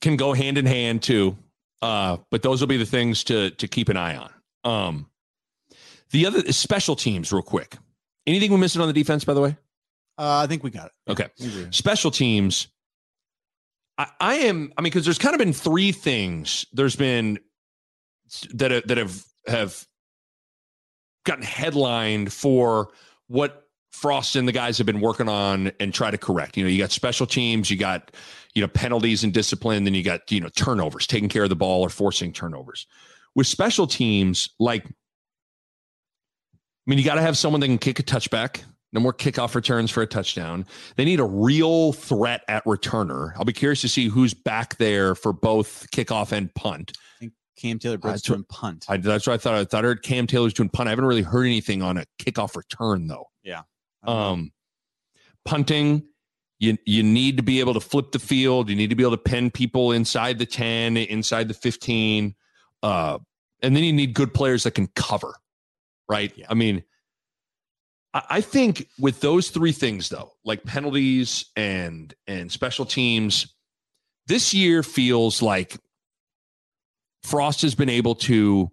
can go hand in hand too. Uh, but those will be the things to to keep an eye on. Um, the other special teams, real quick. Anything we're missing on the defense, by the way? Uh, I think we got it. Okay. Special teams I, I am i mean because there's kind of been three things there's been that that have have gotten headlined for what frost and the guys have been working on and try to correct you know you got special teams you got you know penalties and discipline then you got you know turnovers taking care of the ball or forcing turnovers with special teams like i mean you got to have someone that can kick a touchback no more kickoff returns for a touchdown. They need a real threat at returner. I'll be curious to see who's back there for both kickoff and punt. I think Cam Taylor Britt's That's doing punt. I, that's what I thought. I thought I heard Cam Taylor's doing punt. I haven't really heard anything on a kickoff return though. Yeah. Um, punting, you you need to be able to flip the field. You need to be able to pin people inside the ten, inside the fifteen, uh, and then you need good players that can cover. Right? Yeah. I mean, I, I think with those three things though, like penalties and and special teams, this year feels like Frost has been able to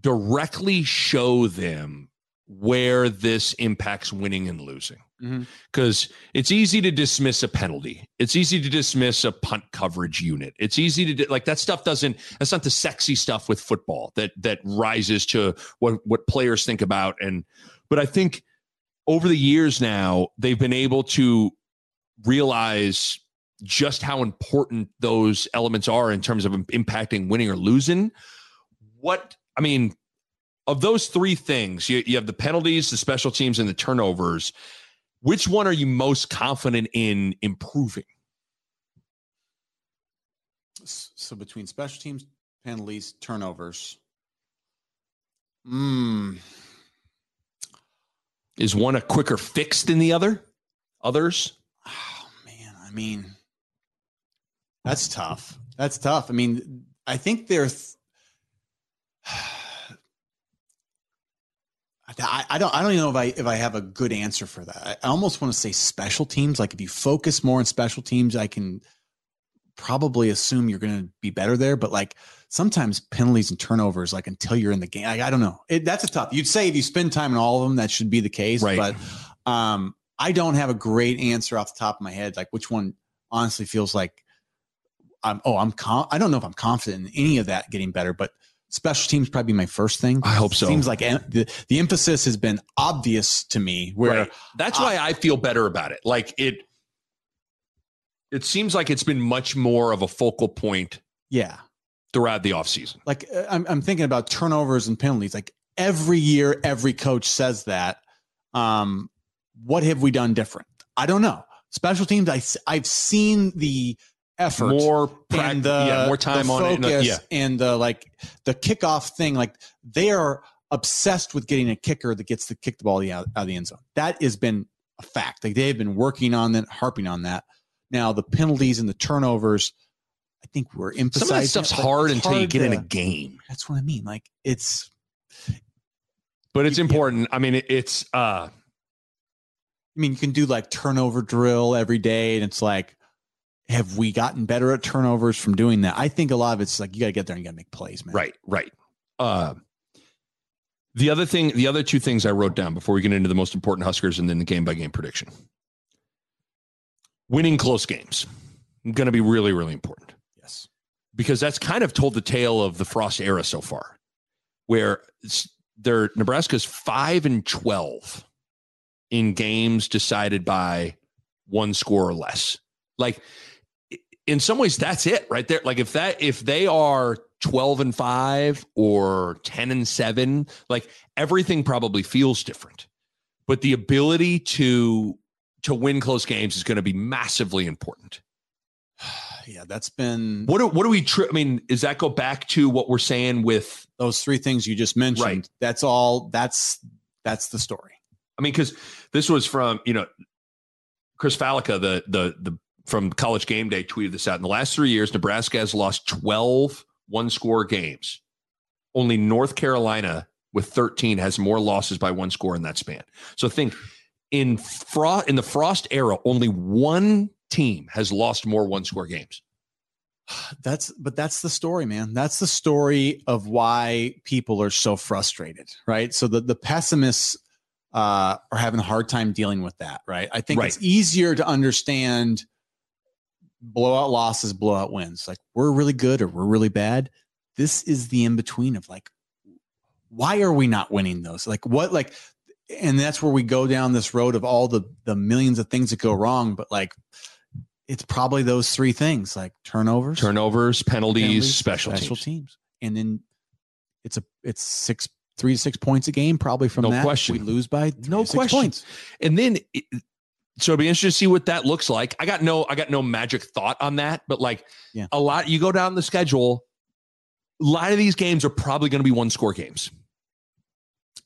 directly show them where this impacts winning and losing. Mm-hmm. Because it's easy to dismiss a penalty. It's easy to dismiss a punt coverage unit. It's easy to like that stuff doesn't. That's not the sexy stuff with football that that rises to what what players think about. And but I think over the years now they've been able to realize just how important those elements are in terms of impacting winning or losing. What I mean, of those three things, you, you have the penalties, the special teams, and the turnovers. Which one are you most confident in improving? So between special teams, penalties, turnovers. Mm, Is one a quicker fix than the other? Others? oh man, I mean, that's tough. That's tough. I mean, I think there's. I, I don't. I don't even know if I if I have a good answer for that. I, almost want to say special teams. Like if you focus more on special teams, I can probably assume you're going to be better there, but like sometimes penalties and turnovers, like until you're in the game, I, I don't know. It, that's a tough. You'd say if you spend time in all of them, that should be the case. Right. But um, I don't have a great answer off the top of my head. Like which one honestly feels like I'm. Oh, I'm. Com- I don't know if I'm confident in any of that getting better, but special teams probably my first thing. I hope so. It seems like the, the emphasis has been obvious to me. Where Right. That's why I feel better about it. Like it it seems like it's been much more of a focal point yeah, throughout the offseason. like uh, I'm, I'm thinking about turnovers and penalties like every year every coach says that um what have we done different i don't know special teams I, i've seen the effort More prac- and the, yeah, more time the on it. focus and, uh, Yeah. and the like the kickoff thing like they are obsessed with getting a kicker that gets to kick the ball out, out of the end zone that has been a fact like they've been working on that harping on that now the penalties and the turnovers i think we're emphasizing Some of that stuff's it, hard until you hard get in a game. that's what i mean like it's But it's important. I mean, it's uh I mean, you can do like turnover drill every day, and it's like, have we gotten better at turnovers from doing that? I think a lot of it's like you got to get there and you got to make plays, man. right, right. Uh the other thing, the other two things I wrote down before we get into the most important Huskers and then the game by game prediction. Winning close games. Going to be really, really important. Yes. because that's kind of told the tale of the Frost era so far, where they're Nebraska's five and twelve in games decided by one score or less. Like in some ways, that's it right there. Like if that if they are twelve and five or ten and seven, like everything probably feels different. But the ability to to win close games is going to be massively important. [SIGHS] Yeah, that's been What do, what do we? Tri- I mean, does that go back to what we're saying with? those three things you just mentioned. Right. That's all. That's that's the story. I mean, because this was from you know Chris Fallica, the the the from College Game Day, tweeted this out. In the last three years, Nebraska has lost 12 one score games. Only North Carolina with 13 has more losses by one score in that span. So think in frost in the Frost era, only one team has lost more one score games. [SIGHS] That's but that's the story, man. That's the story of why people are so frustrated, right? So the the pessimists uh, are having a hard time dealing with that, right? I think it's easier to understand blowout losses, blowout wins. Like we're really good or we're really bad. This is the in between of like, why are we not winning those? Like what? Like, and that's where we go down this road of all the the millions of things that go wrong. But like, it's probably those three things: like turnovers, Turnovers, penalties, penalties, special, teams. and then it's a it's six three to six points a game probably from No that. question. we lose by No question. points. And then it- so it'd be interesting to see what that looks like. I got no I got no magic thought on that, but like Yeah. a lot you go down the schedule, a lot of these games are probably going to be one score games.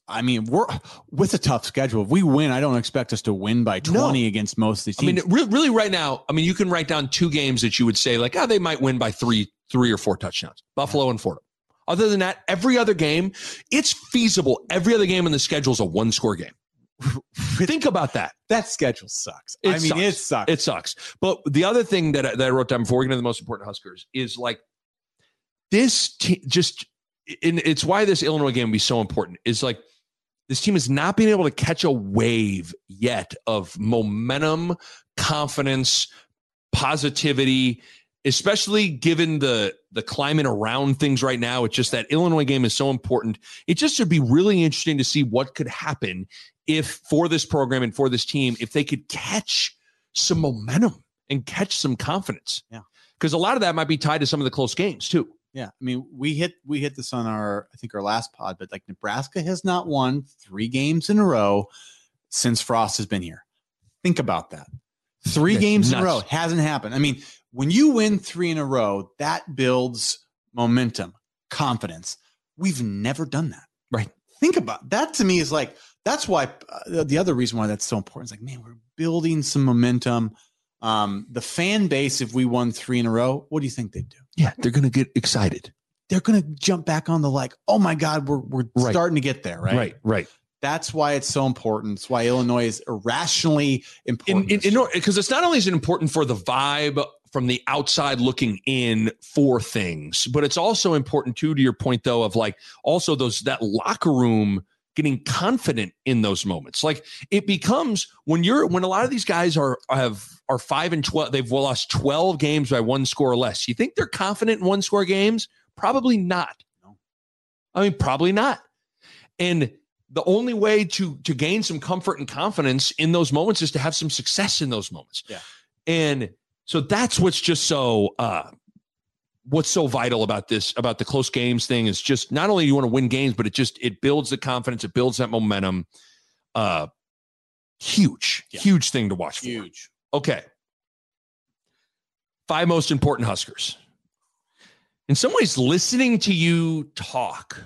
I mean, we're with a tough schedule. If we win, I don't expect us to win by No. twenty against most of these I mean, teams. re- really right now, I mean, you can write down two games that you would say like, oh, they might win by three, three or four touchdowns. Buffalo and Florida. Other than that, every other game, it's feasible. Every other game in the schedule is a one score game. [LAUGHS] Think about that. that schedule sucks. It I mean, sucks. it sucks. It sucks. But the other thing that I, that I wrote down before we get into the most important Huskers is like this team just, and it's why this Illinois game will be so important. Is like this team has not been able to catch a wave yet of momentum, confidence, positivity, especially given the the climate around things right now. It's just that Illinois game is so important. It just would be really interesting to see what could happen if for this program and for this team if they could catch some momentum and catch some confidence. Yeah. Because a lot of that might be tied to some of the close games too. Yeah, I mean, we hit we hit this on our I think our last pod, but like Nebraska has not won three games in a row since Frost has been here. Think about that. Three That's games in a row hasn't happened. I mean, when you win three in a row, that builds momentum, confidence. We've never done that. Right. Think about that. To me, is like that's why uh, the other reason why that's so important is like, man, we're building some momentum. Um, the fan base, if we won three in a row, what do you think they'd do? Yeah, they're gonna get excited. they're going to jump back on the like, oh my God, we're, we're Right. starting to get there, right? right. right. That's why it's so important. It's why Illinois is irrationally in important. in because it's not only is it important for the vibe from the outside looking in for things. But it's also important too, to your point though, of like also those that locker room getting confident in those moments. Like it becomes when you're when a lot of these guys are have are five and twelve, they've lost twelve games by one score or less. You think they're confident in one score games? Probably not. No. I mean, probably not. And the only way to to gain some comfort and confidence in those moments is to have some success in those moments. Yeah. And so that's what's just so uh what's so vital about this about the close games thing is just not only you want to win games but it just it builds the confidence it builds that momentum. Uh huge Yeah. huge thing to watch for. Huge. okay. Five most important huskers. In some ways listening to you talk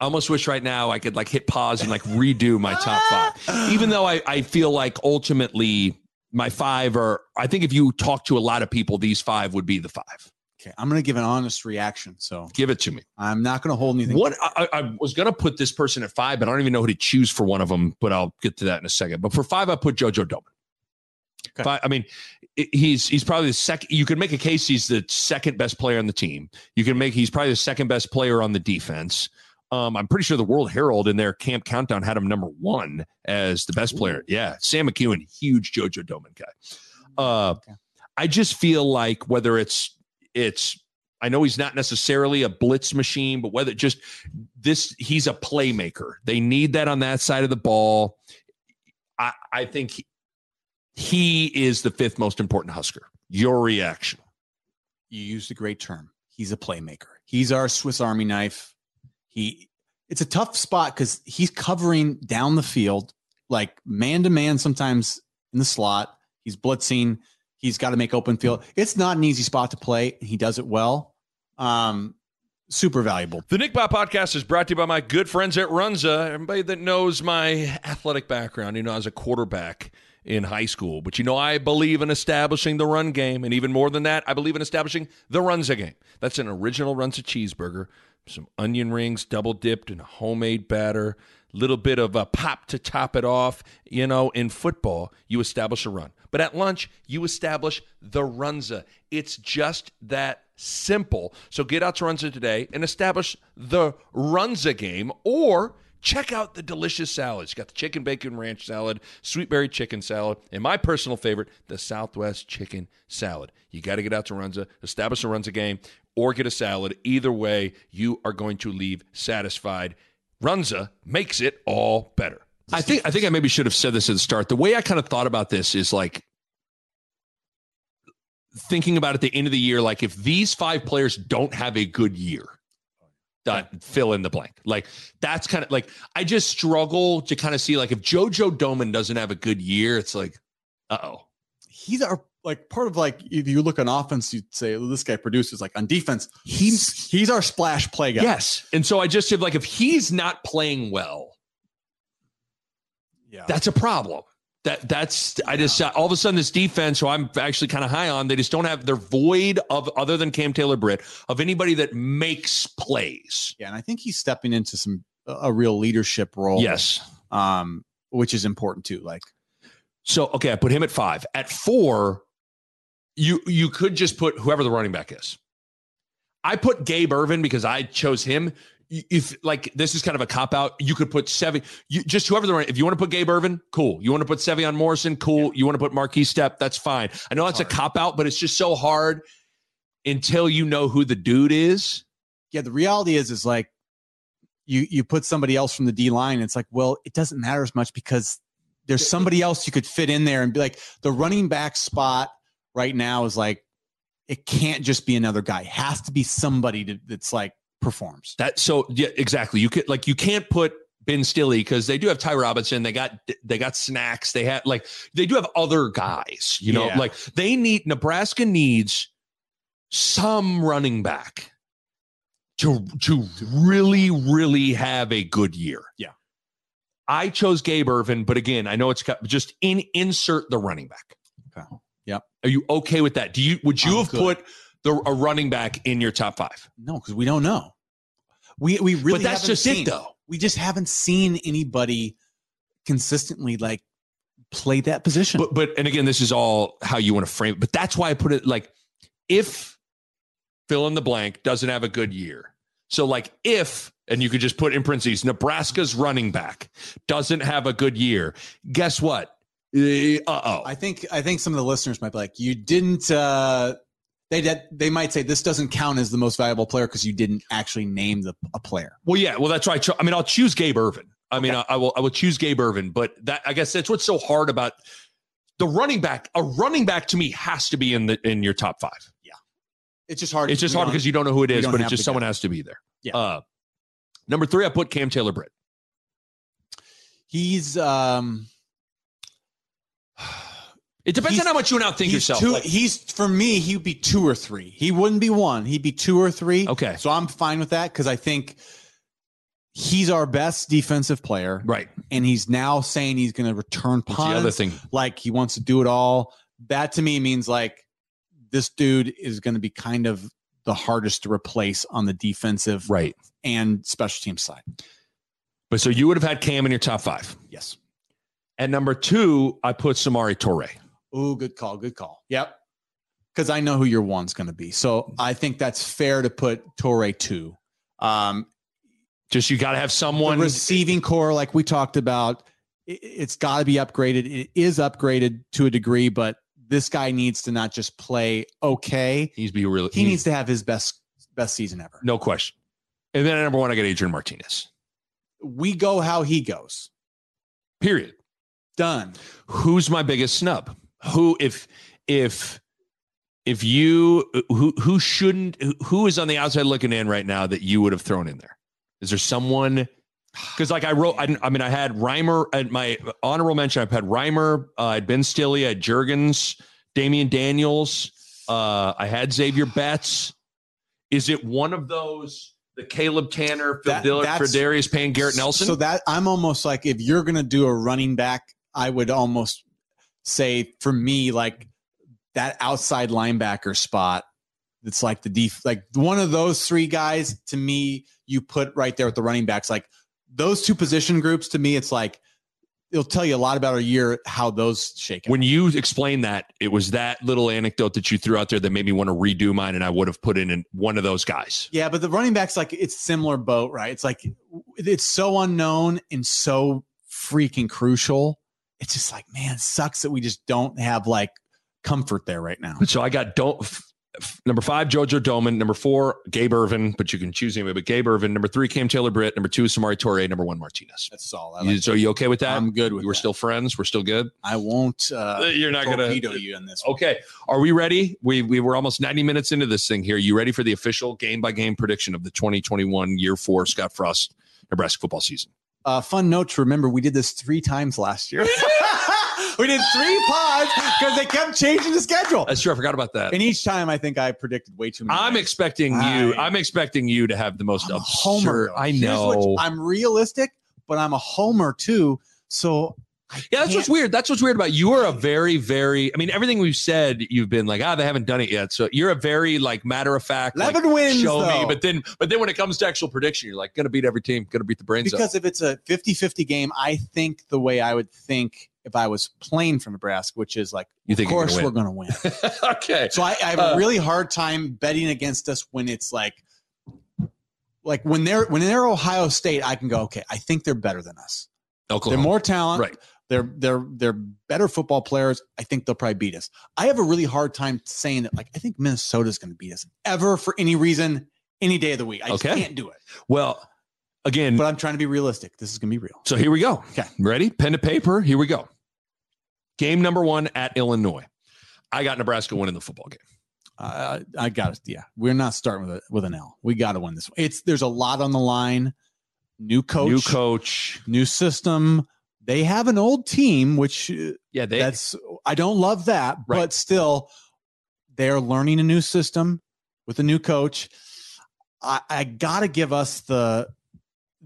i almost wish right now i could like hit pause and like redo my top five. [LAUGHS] Even though I, I feel like ultimately my five are i think if you talk to a lot of people these five would be the five Okay, I'm going to give an honest reaction. So give it to me I'm not going to hold anything. What I, I was going to put this person at five, but I don't even know who to choose for one of them. But I'll get to that in a second. But for five, I put JoJo Domann. Okay. Five, I mean, he's he's probably the second. You can make a case he's the second best player on the team. You can make he's probably the second best player on the defense. Um, I'm pretty sure the World Herald in their camp countdown had him number one as the best player. Yeah, Sam McKewon, huge JoJo Domann guy. Uh, Okay. I just feel like whether it's it's I know he's not necessarily a blitz machine, but whether just this he's a playmaker. They need that on that side of the ball. I I think he, he is the fifth most important Husker. Your reaction? you used a great term. He's a playmaker. He's our Swiss Army knife. He it's a tough spot because he's covering down the field, like man to man, sometimes in the slot. He's blitzing. He's got to make open field. It's not an easy spot to play. He does it well. Um, super valuable. The Nick Bahe podcast is brought to you by my good friends at Runza. Everybody that knows my athletic background, you know, as a quarterback in high school. But you know, I believe in establishing the run game. And even more than that, I believe in establishing the Runza game. That's an original Runza cheeseburger, some onion rings double dipped in homemade batter, little bit of a pop to top it off. You know, in football, you establish a run. But at lunch, you establish the Runza. It's just that simple. So get out to Runza today and establish the Runza game or check out the delicious salads. You got the chicken bacon ranch salad, sweet berry chicken salad, and my personal favorite, the Southwest chicken salad. You got to get out to Runza, establish a Runza game, or get a salad. Either way, you are going to leave satisfied. Runza makes it all better. I think I think I maybe should have said this at the start. The way I kind of thought about this is like thinking about at the end of the year, like if these five players don't have a good year, done, fill in the blank. Like that's kind of like I just struggle to kind of see like if JoJo Domann doesn't have a good year, it's like, uh oh. He's our like part of like if you look on offense, you'd say well, this guy produces. Like on defense, he's he's our splash play guy. Yes. And so I just have like if he's not playing well, yeah. that's a problem. That that's I just all of a sudden this defense, who I'm actually kind of high on, they just don't have they're void of other than Cam Taylor Britt of anybody that makes plays. yeah, and I think he's stepping into some a real leadership role. Yes. um, which is important too. Like So okay, I put him at five. At four, you you could just put whoever the running back is. I put Gabe Ervin because I chose him. If like this is kind of a cop out, you could put seven. You just whoever the. If you want to put Gabe Ervin, cool. You want to put Sevion Morrison, cool. You want to put Markese Stepp, that's fine. I know that's a cop out, but it's just so hard until you know who the dude is. yeah, the reality is is like you you put somebody else from the D line. It's like well, it doesn't matter as much because there's somebody else you could fit in there and be like the running back spot right now is like it can't just be another guy. It has to be somebody to, that's like performs. That so yeah, exactly. You could like you can't put Ben Stille because they do have Ty Robinson. They got they got snacks. They have like they do have other guys. You know, Yeah. like they need Nebraska needs some running back to to really really have a good year. Yeah. I chose Gabe Ervin, but again, I know it's got- just in insert the running back. Okay. Yep. Are you okay with that? Do you would you I'm have good. put the a running back in your top five? No, because we don't know. We we really but that's just seen- it though. We just haven't seen anybody consistently like play that position. But but and again, this is all how you want to frame it. But that's why I put it like if fill in the blank doesn't have a good year. So like if and you could just put in parentheses Nebraska's running back doesn't have a good year. Guess what? Uh oh. I think I think some of the listeners might be like, you didn't. Uh, they did, they might say this doesn't count as the most valuable player because you didn't actually name the a player. Well, yeah. Well, that's right. I mean, I'll choose Gabe Ervin. I mean, Okay. I, I will. I will choose Gabe Ervin. But that I guess that's what's so hard about the running back. A running back to me has to be in the in your top five. Yeah, It's just hard. It's just hard because you don't know who it is, but it's just someone has to be there. Yeah. Uh, number three, I put Cam Taylor Britt. he's um It depends on how much you outthink he's yourself. Two, Like, he's for me, he'd be two or three. He wouldn't be one. He'd be two or three. okay, So I'm fine with that because I think he's our best defensive player, right. and he's now saying he's going to return What's the other thing? Like he wants to do it all. That to me means like this dude is going to be kind of the hardest to replace on the defensive Right. and special team side. But so you would have had Cam in your top five. Yes. At number two, I put Samori Toure. Oh, good call. Good call. Yep. Because I know who your one's going to be. So I think that's fair to put Toure two. Um, Just you got to have someone. the receiving core, like we talked about, it, it's got to be upgraded. It is upgraded to a degree, but this guy needs to not just play okay. He's be really. He needs to have his best best season ever. no question. And then at number one, I got Adrian Martinez. We go how he goes. Period. Done. Who's my biggest snub? Who if if if you who who shouldn't who is on the outside looking in right now that you would have thrown in there? Is there someone? Because like I wrote, I, I mean, I had Reimer at my honorable mention. I've had Reimer, uh, I had Ben Stille, I had Jurgens, Damion Daniels. Uh, I had Xavier Betts. Is it one of those? The Caleb Tannor, Phil That- Diller, that's- Pheldarius Payne, Garrett Nelson. So that I'm almost like if you're gonna do a running back, I would almost say for me like that outside linebacker spot. It's like the def like one of those three guys to me. You put right there with the running backs, like those two position groups. To me, it's like it'll tell you a lot about a year how those shake out. when you explained that, it was that little anecdote that you threw out there that made me want to redo mine, and I would have put in one of those guys. Yeah, but the running backs like it's similar boat, right? It's like it's so unknown and so freaking crucial. It's just like, man, sucks that we just don't have like comfort there right now. So I got don't number five, Jojo Domann. Number four, Gabe Ervin, but you can choose anyway. But Gabe Ervin. Number three, Cam Taylor Britt. Number two, Samori Toure. Number one, Martinez. That's all. I You- like so you okay with that? I'm good with We're that. still friends. We're still good. I won't uh, You're not gonna. torpedo you in this. one. Okay, are we ready? We we were almost 90 minutes into this thing here. You ready for the official game by game prediction of the 2021 year four Scott Frost Nebraska football season? Uh, fun note to remember: we did this three times last year. we did [LAUGHS] three pods because they kept changing the schedule, That's true. I forgot about that. and each time I think I predicted way too many. I'm games. expecting you. I- I'm expecting you to have the most I'm absurd. homer. I what- know. I'm realistic, but I'm a homer too. So I yeah, that's what's weird. That's what's weird about you. Are a very, very. I mean, everything we've said, you've been like, ah, they haven't done it yet. So you're a very like matter of fact. like, Eleven wins. show me. But then, but then when it comes to actual prediction, you're like, gonna beat every team. Gonna beat the brains because if it's a 50-50 game, I think the way I would think if I was playing for Nebraska, which is like, You think you're course gonna we're going to win. [LAUGHS] okay. So I, I have Uh, a really hard time betting against us when it's like, like when they're when they're Ohio State, I can go, okay, I think they're better than us. Oklahoma. They're more talent. right. They're they're they're better football players. I think they'll probably beat us. I have a really hard time saying that. Like I think Minnesota's going to beat us ever for any reason, any day of the week. I just Okay. can't do it. Well, again. But I'm trying to be realistic. This is going to be real. so here we go. Okay. Ready? Pen to paper. Here we go. Game number one at Illinois. I got Nebraska winning the football game. Uh, I got it. Yeah, we're not starting with a, with an L. We got to win this one. It's there's a lot on the line. New coach, New coach. new system. They have an old team, which uh, Yeah, they. that's I don't love that, Right. but still, they're learning a new system with a new coach. I, I got to give us the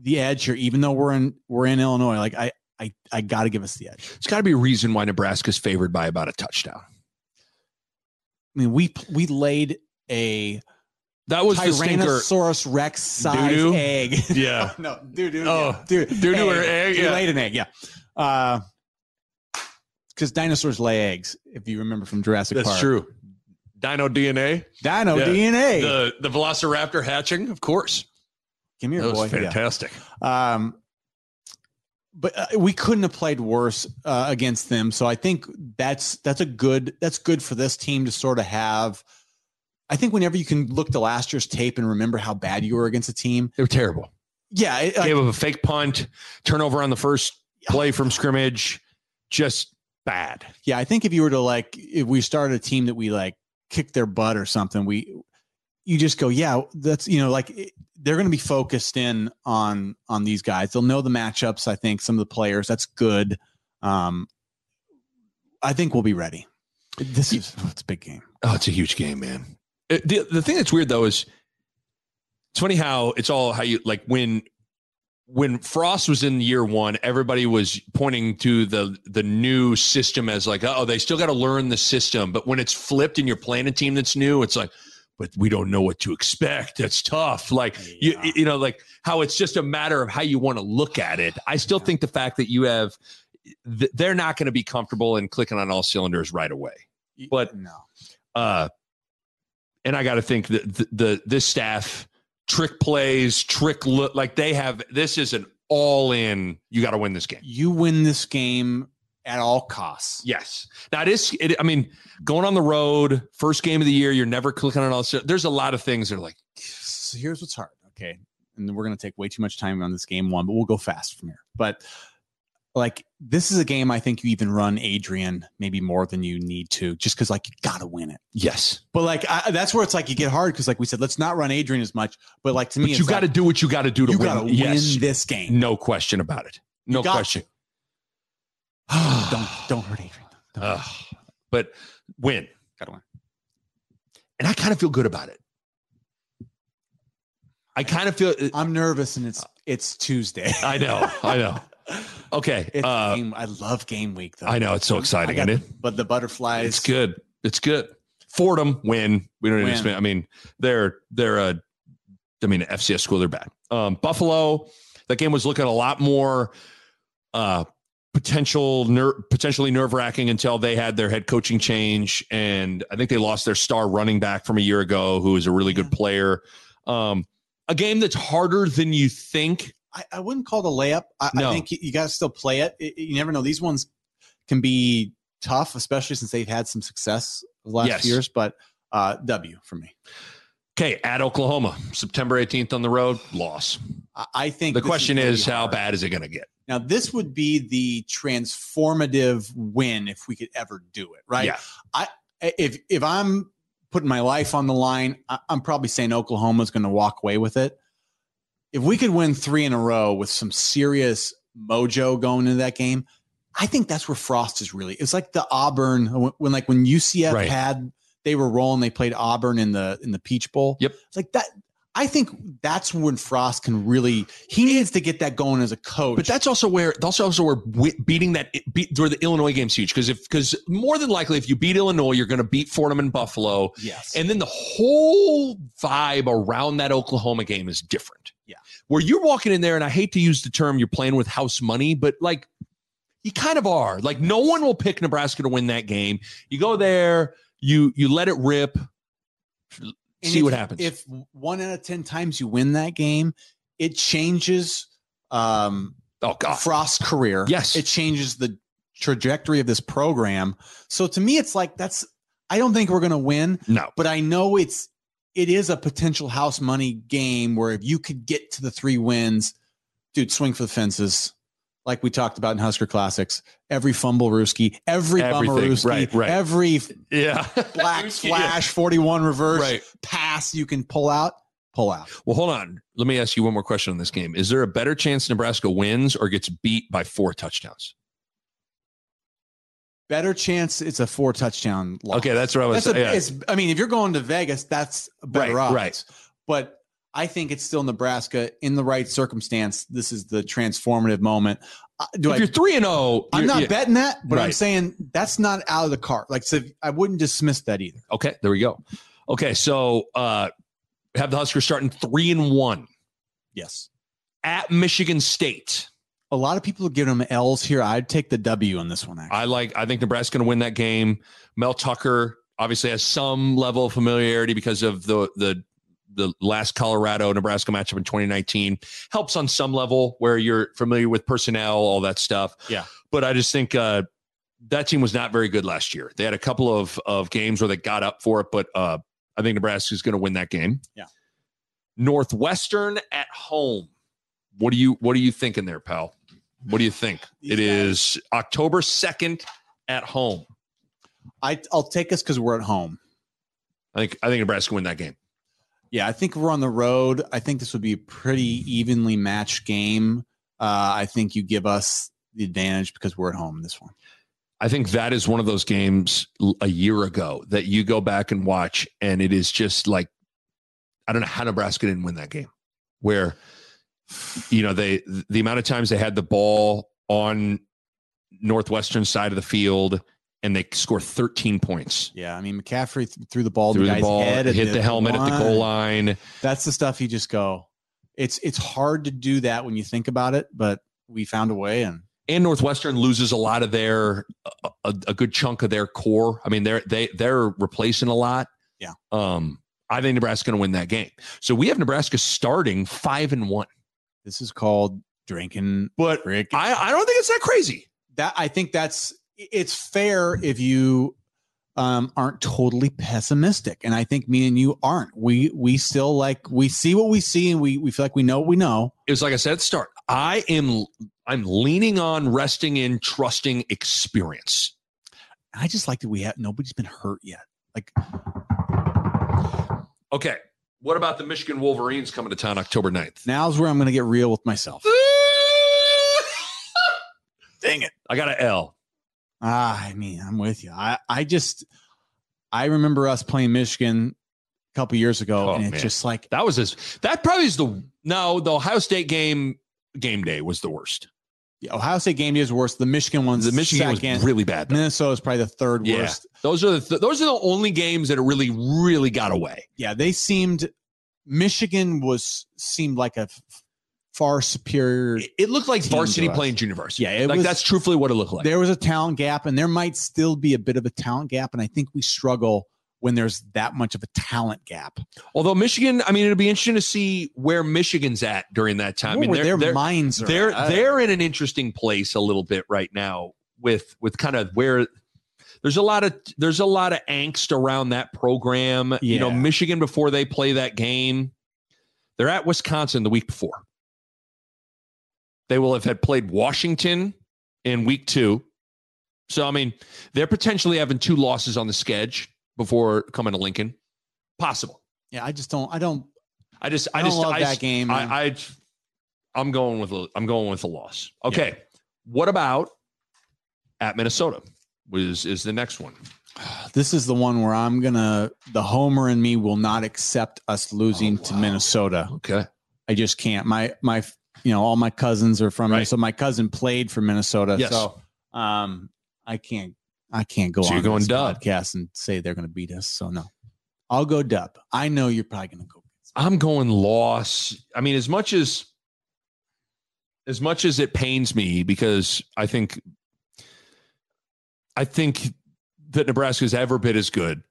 the edge here, even though we're in we're in Illinois. Like I I I got to give us the edge. It's got to be a reason why Nebraska's favored by about a touchdown. I mean, we we laid a That was the stinker. Tyrannosaurus Rex size Doo-doo? egg. [LAUGHS] Yeah. no, doo doo. Oh, yeah. dude, doo-doo or egg, You yeah. laid an egg. Yeah. Uh, because dinosaurs lay eggs. If you remember from Jurassic That's Park, true. Dino DNA, Dino Yeah. DNA. the the Velociraptor hatching, of course. Give me your That boy. Fantastic. Um, but uh, we couldn't have played worse uh, against them. So I think that's that's a good that's good for this team to sort of have. I think whenever you can look to last year's tape and remember how bad you were against a team, They were terrible. yeah, it, Gave up a fake punt, turnover on the first play from scrimmage, just bad. yeah. I think if you were to like, if we started a team that we like kicked their butt or something, we you just go, yeah, that's you know, like it, they're going to be focused in on on these guys. They'll know the matchups. I think some of the players. That's good. Um, I think we'll be ready. This is it's a big game. Oh, it's a huge game, man. It- the the thing that's weird though is it's funny how it's all how you like when when Frost was in year one, everybody was pointing to the the new system as like, oh, they still got to learn the system. But when it's flipped and you're playing a team that's new, it's like, but we don't know what to expect. That's tough. Like you Yeah. you know, like how it's just a matter of how you want to look at it. I still Yeah. think the fact that you have they're not going to be comfortable in clicking on all cylinders right away But- no, uh and i got to think that the, the this staff trick plays trick look like they have this is an all in you got to win this game you win this game at all costs. yes now it is it, i mean going on the road first game of the year you're never clicking on all there's a lot of things that are like So here's what's hard. Okay, and we're gonna take way too much time on this game one, but we'll go fast from here. But like this is a game I think you even run Adrian maybe more than you need to, just because like you gotta win it. yes But like I, that's where it's like you get hard because like we said, let's not run Adrian as much. But like to me, but you got to like, do what you got to do to you win gotta yes win this game. no question about it no question [SIGHS] don't don't hurt Adrian. Don't Ugh. but win Gotta win. and i kind of feel good about it i kind of feel uh, I'm nervous and it's it's Tuesday. i know i know [LAUGHS] [LAUGHS] okay It's uh game, I love game week though. I know it's so exciting, got- isn't it? But the butterflies. It's good. It's good. Fordham win. We don't need to spend. I mean, they're they're a. I mean, FCS school. They're bad. Um, Buffalo. That game was looking a lot more uh, potential ner- potentially nerve wracking until they had their head coaching change, and I think they lost their star running back from a year ago, who is a really good player. Um, a game that's harder than you think. I, I wouldn't call it a layup. I, No. I think you, you got to still play it. It- You never know. These ones can be tough, especially since they've had some success the last Yes. years. But uh, W for me. Okay, at Oklahoma, September 18th on the road, loss. I, think The question gonna is, how bad is it going to get? Now, this would be the transformative win if we could ever do it, right? Yeah. I If if I'm putting my life on the line, I, I'm probably saying Oklahoma's going to walk away with it. If we could win three in a row with some serious mojo going into that game, I think that's where Frost is really. It's like the Auburn when, like when UCF Right. had they were rolling, they played Auburn in the in the Peach Bowl. Yep. It's like that. I think that's when Frost can really. He needs to get that going as a coach. But that's also where that's also where beating that beat where the Illinois game's huge because if because more than likely if you beat Illinois you're going to beat Fordham and Buffalo yes, and then the whole vibe around that Oklahoma game is different. Yeah. Where you're walking in there and I hate to use the term you're playing with house money but like you kind of are like no one will pick Nebraska to win that game. You go there you you let it rip. And see if- what happens. If one out of ten times you win that game, it changes um, Oh God, Frost's career. Yes. it changes the trajectory of this program. So to me, it's like that's. I don't think we're to win, no, but I know it's it is a potential house money game where if you could get to the three wins, dude, swing for the fences. Like we talked about in Husker Classics, every fumble Rooski, every bummer. Rooski, Right, right. every [LAUGHS] yeah, black [LAUGHS] Yeah. flash 41 reverse right. pass you can pull out, pull out. Well, hold on. Let me ask you one more question on this game. Is there a better chance Nebraska wins or gets beat by four touchdowns? Better chance it's a four touchdown loss. Okay, that's what I was That's a, saying. it's, I mean, if you're going to Vegas, that's a better Right, odds. right. But I think it's still Nebraska in the right circumstance. This is the transformative moment. Uh, do if I? you're three and zero, I'm not yeah. betting that, but I'm saying that's not out of the cart. Like, so I wouldn't dismiss that either. Okay, there we go. Okay, so uh have the Huskers starting three and one Yes. at Michigan State. A lot of people are giving them L's here. I'd take the W on this one. Actually, I like. I think Nebraska's going to win that game. Mel Tucker obviously has some level of familiarity because of the the the last Colorado Nebraska matchup in 2019. Helps on some level where you're familiar with personnel, all that stuff. Yeah. But I just think uh, that team was not very good last year. They had a couple of of games where they got up for it, but uh, I think Nebraska is going to win that game. Yeah. Northwestern at home. What do you What are you thinking there, pal? What do you think? It is October second at home. I, I'll take us because we're at home. I think I think Nebraska win that game. Yeah, I think we're on the road. I think this would be a pretty evenly matched game. Uh, I think you give us the advantage because we're at home in this one. I think that is one of those games a year ago that you go back and watch, and it is just like I don't know how Nebraska didn't win that game. Where you know they the amount of times they had the ball on northwestern side of the field and they score 13 points. Yeah, I mean McCaffrey th- threw the ball, Threw the the guy's ball, hit the helmet at the goal line. line. That's the stuff you just go. It's it's hard to do that when you think about it, but we found a way, and and Northwestern loses a lot of their a, a, good chunk of their core. I mean, they're they they're replacing a lot. Yeah. Um, I think Nebraska's going to win that game. So we have Nebraska starting five and one. This is called drinking. But Rick. I I don't think it's that crazy. that I think that's it's fair if you um, aren't totally pessimistic, and I think me and you aren't. We we still like we see what we see, and we we feel like we know what we know. It was like I said at the start. I am I'm leaning on resting in trusting experience. I just like that we have nobody's been hurt yet. Like Okay. What about the Michigan Wolverines coming to town October 9th? now's where I'm going to get real with myself. [LAUGHS] Dang it. I got an L. Ah, I mean, I'm with you. I I just I remember us playing Michigan a couple years ago, Oh, and it's man. just like That was his that probably is the no, the Ohio State game game day was the worst. The Ohio State game is worse. The Michigan one's The Michigan game second. was really bad. though. Minnesota is probably the third Yeah. worst. Those are the th- those are the only games that really really got away. Yeah, they seemed Michigan was seemed like a f- far superior. It, it looked like varsity playing junior varsity. Yeah, it like was- that's truthfully what it looked like. There was a talent gap, and there might still be a bit of a talent gap, and I think we struggle when there's that much of a talent gap. Although Michigan, I mean, it'll be interesting to see where Michigan's at during that time. I mean, their they're, minds are. they're at. they're in an interesting place a little bit right now with with kind of where there's a lot of there's a lot of angst around that program. You know, Michigan before they play that game, they're at Wisconsin the week before. They will have had played Washington in week two. So I mean, they're potentially having two losses on the schedule before coming to Lincoln. Possible. yeah. I just don't. I don't. I just I, I, just love I, that game. I, I I'm going with a I'm going with a loss. Okay. What about at Minnesota? Was is the next one? [SIGHS] this is the one where I'm gonna. The homer in me will not accept us losing Oh, to. Minnesota. Okay. I just can't. My my you know all my cousins are from Right. Minnesota. My cousin played for Minnesota, Yes. so um I can't I can't go So on you're going dub. podcast and say they're going to beat us. So no, I'll go dub. I know you're probably going to go. I'm going loss. I mean, as much as as much as it pains me because I think I think that Nebraska's ever been as good.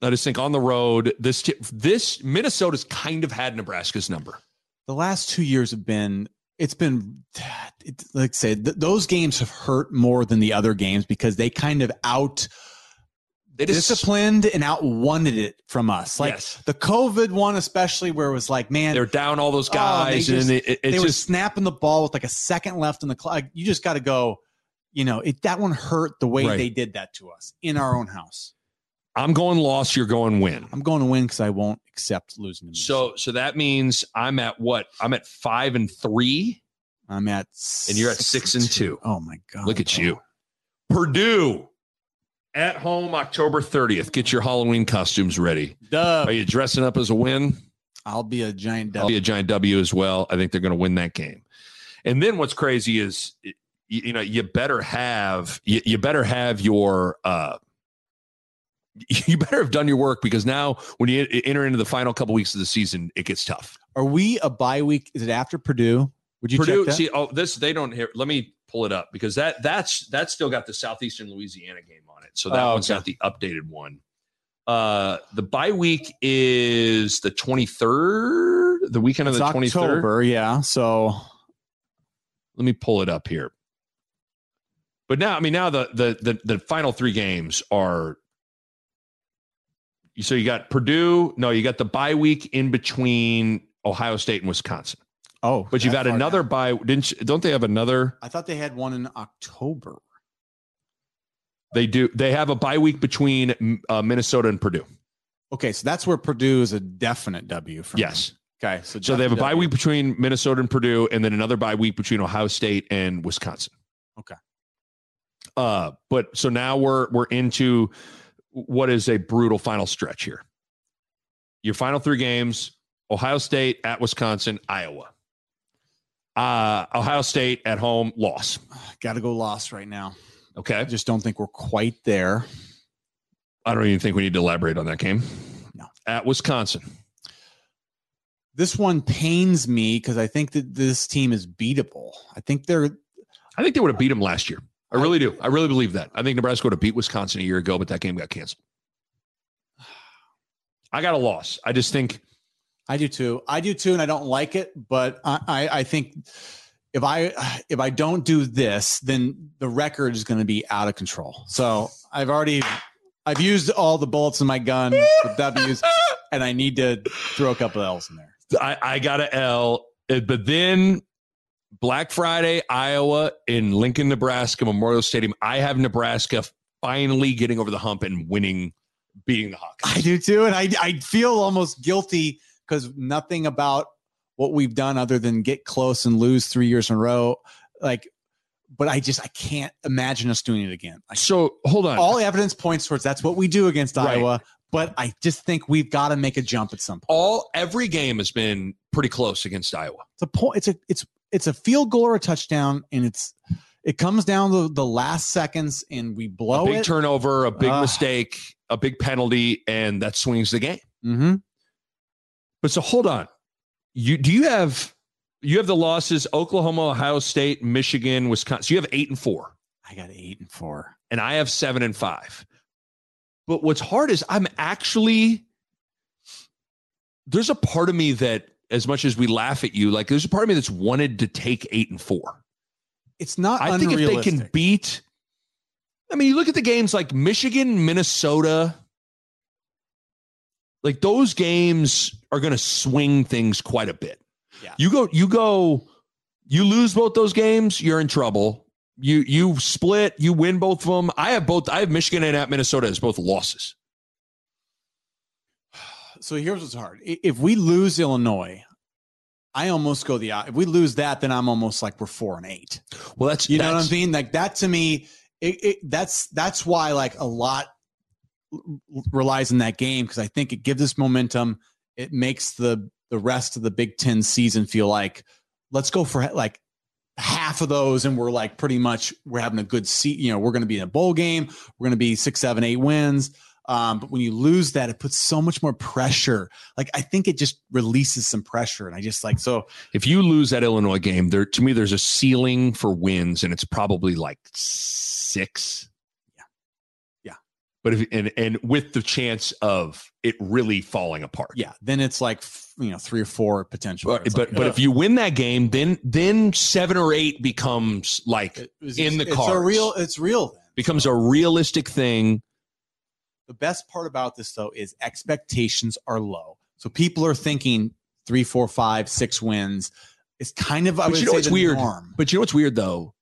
I just think on the road, this this Minnesota's kind of had Nebraska's number. The last two years have been. It's been, it, like I said, th- those games have hurt more than the other games because they kind of out They just disciplined and out wanted it from us. Like Yes. the COVID one, especially where it was like, man, they're down all those Oh, they guys, and just- it, it- they it's were snapping the ball with like a second left in the clock. You just got to go. You know, it that one hurt the way Right. they did that to us in our own house. I'm going loss. You're going win. I'm going to win because I won't accept losing. So so that means I'm at what? I'm at five and three. I'm at And you're at six and two. Oh my god! Look at you. Purdue at home October 30th. Get your Halloween costumes ready. Dub. Are you dressing up as a win? I'll be a giant I'll be a giant W as well. I think they're going to win that game. And then what's crazy is you, you know you better have you, you better have your uh [LAUGHS] you better have done your work because now when you enter into the final couple weeks of the season it gets tough. Are we a bye week? Is it after Purdue? Would you Purdue. check that? See, oh, this they don't hear. Let me pull it up because that that's that's still got the southeastern Louisiana game on it. So that Oh, one's okay. got the updated one. Uh, the bye week is the twenty third. The weekend of it's the twenty third. Yeah. So Let me pull it up here. But now, I mean, now the the the, the final three games are. So you got Purdue. No, you got the bye week in between Ohio State and Wisconsin. oh, But you've that had another down. bye. Didn't you, don't they have another? I thought they had one in October. They do. They have a bye week between uh, Minnesota and Purdue. Okay, so that's where Purdue is a definite W for me. Yes. Okay, so So they have a definite bye week between Minnesota and Purdue, and then another bye week between Ohio State and Wisconsin. Okay. Uh, but so now we're we're into what is a brutal final stretch here. Your final three games: Ohio State at Wisconsin, Iowa. Uh, Ohio State at home, loss. Got to go lost right now. Okay. I just don't think we're quite there. I don't even think we need to elaborate on that game. No. At Wisconsin. This one pains me because I think that this team is beatable. I think they're I think they would have beat them last year. I really do. I really believe that. I think Nebraska would have beat Wisconsin a year ago, but that game got canceled. [SIGHS] I got a loss. I just think I do too. I do too, and I don't like it. But I, I, I think if I if I don't do this, then the record is going to be out of control. So I've already I've used all the bullets in my gun for W's, [LAUGHS] and I need to throw a couple L's in there. I, I got a L. Uh, But then Black Friday, Iowa, in Lincoln, Nebraska, Memorial Stadium. I have Nebraska finally getting over the hump and winning, beating the Hawks. I do too, and I I feel almost guilty because nothing about what we've done other than get close and lose three years in a row, like. But I just I can't imagine us doing it again. Like, So hold on. all evidence points towards that's what we do against Right. Iowa. But I just think we've got to make a jump at some point. all every game has been pretty close against Iowa. It's a point. It's a it's it's a field goal or a touchdown, and it's it comes down to the last seconds, and we blow a big it. turnover, a big Ah. mistake, a big penalty, and that swings the game. hmm But so hold on. You do you have you have the losses Oklahoma, Ohio State, Michigan, Wisconsin. So you have eight and four, I got eight and four. and I have seven and five. But what's hard is I'm actually there's a part of me that, as much as we laugh at you, like there's a part of me that's wanted to take eight and four. It's not. I think if they can beat, I mean, you look at the games like Michigan, Minnesota, like those games are going to swing things quite a bit. Yeah. You go, you go, you lose both those games, you're in trouble. You you split, you win both of them. I have both. I have Michigan and at Minnesota as both losses. So here's what's hard. If we lose Illinois, I almost go the. If we lose that, then I'm almost like we're four and eight. Well, that's You know what I mean? Like that to me, it, it, that's that's why like a lot relies on that game because I think it gives us momentum. It makes the the rest of the Big Ten season feel like let's go for like half of those, and we're like pretty much we're having a good seat. You know, we're going to be in a bowl game. We're going to be six, seven, eight wins. Um, but when you lose that, it puts so much more pressure. Like I think it just releases some pressure, and I just like so. If you lose that Illinois game, there to me there's a ceiling for wins, and it's probably like six. Yeah. Yeah. But if and and with the chance of it really falling apart. Yeah, then it's like you know three or four potential. But but, like, but if you win that game, then then seven or eight becomes like was in the car. it's a real. It's real. Then. becomes a realistic thing. The best part about this though is expectations are low. So people are thinking three, four, five, six wins. It's kind of I But would you know the weird? norm. But you know what's weird though?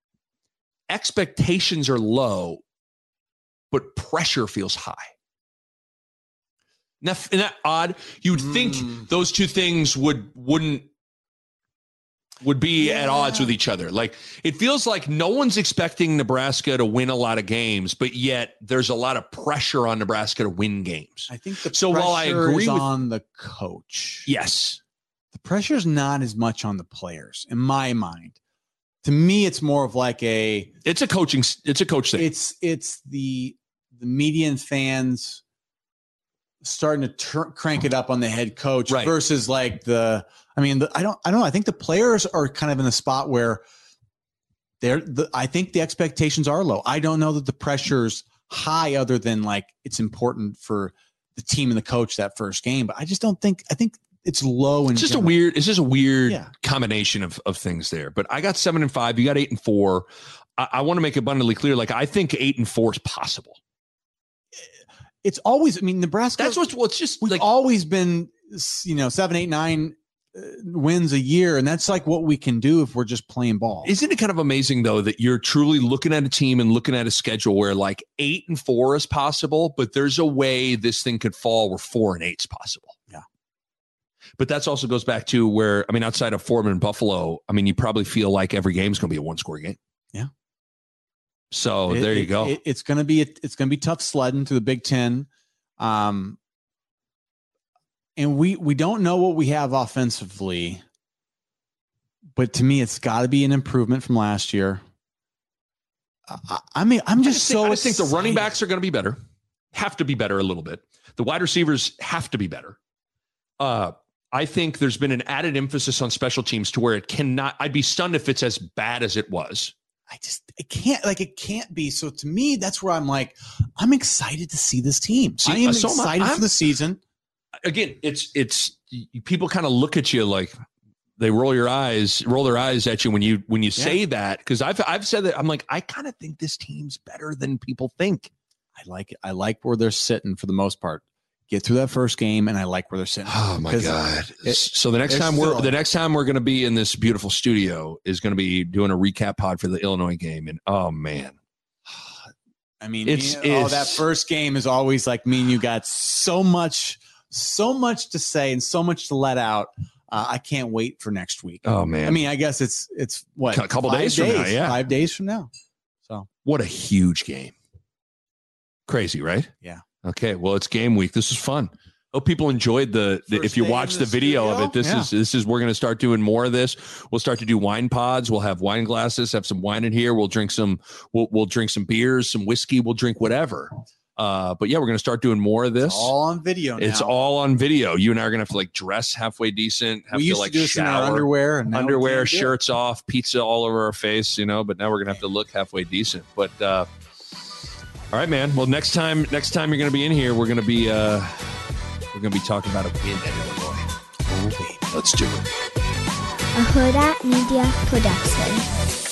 Expectations are low, but pressure feels high. Isn't that, isn't that odd? You would think Mm. those two things would wouldn't would be at odds with each other. Like it feels like no one's expecting Nebraska to win a lot of games, but yet there's a lot of pressure on Nebraska to win games. I think the So while I agree is with- on the coach, Yes. the pressure's not as much on the players in my mind. To me, it's more of like a It's a coaching it's a coach thing. it's it's the the media and fans starting to tur- crank it up on the head coach Right. versus like the. I mean, the, I don't. I don't know. I think the players are kind of in the spot where they're. The, I think the expectations are low. I don't know that the pressure's high, other than like it's important for the team and the coach that first game. But I just don't think. I think it's low. and It's just a weird. It's just a weird Yeah. combination of of things there. But I got seven and five. You got eight and four. I, I want to make abundantly clear. Like I think eight and four is possible. It's always. I mean, Nebraska. That's what's what's just we've like. always been you know seven eight nine uh, wins a year and that's like what we can do if we're just playing ball Isn't it kind of amazing though that you're truly looking at a team and looking at a schedule where like eight and four is possible, but there's a way this thing could fall where four and eight's possible. Yeah. But that's also goes back to where I mean, outside of Fordham and Buffalo, I mean, you probably feel like every game's going to be a one score game. Yeah. So It- there you go. it- it's gonna be it's gonna be tough sledding through the big ten um and we we don't know what we have offensively but to me it's got to be an improvement from last year I- I, mean i'm I just, just think, so I just think the running backs are going to be better, have to be better a little bit. The wide receivers have to be better. Uh, I think there's been an added emphasis on special teams to where it cannot. I'd be stunned if it's as bad as it was. I just it can't like it can't be. So to me, that's where I'm like, I'm excited to see this team. See, I am so excited I'm- for the season. Again, it's it's people kind of look at you like they roll your eyes, roll their eyes at you when you when you say that because I've I've said that I'm like I kind of think this team's better than people think. I like it. I like where they're sitting for the most part. Get through that first game, and I like where they're sitting. Oh my god! it- so the next time we're still- the next time we're going to be in this beautiful studio is going to be doing a recap pod for the Illinois game, and oh man, [SIGHS] I mean, It's- you know, oh, that first game is always like me and you got so much, so much to say and so much to let out. Uh, I can't wait for next week. oh man! I mean, I guess it's it's what A couple five days from now, yeah. five days from now. So what a huge game! Crazy, right? Yeah. Okay, well, it's game week. This is fun. Hope people enjoyed the. the if you watch the, the video of it, this Yeah. is this is we're going to start doing more of this. We'll start to do wine pods. We'll have wine glasses. Have some wine in here. We'll drink some. We'll we'll drink some beers, some whiskey. We'll drink whatever. Uh, but yeah, we're going to start doing more of this. it's all on video. Now. It's all on video. You and I are gonna have to like dress halfway decent. Have we to used like to do this in our underwear and now underwear, can't do it. shirts off, pizza all over our face. You know, but now we're gonna have to look halfway decent. But uh, all right, man. Well, next time, next time you're gonna be in here, we're gonna be uh, we're gonna be talking about a win at Illinois. Let's do it. a Hurrdat Media Production.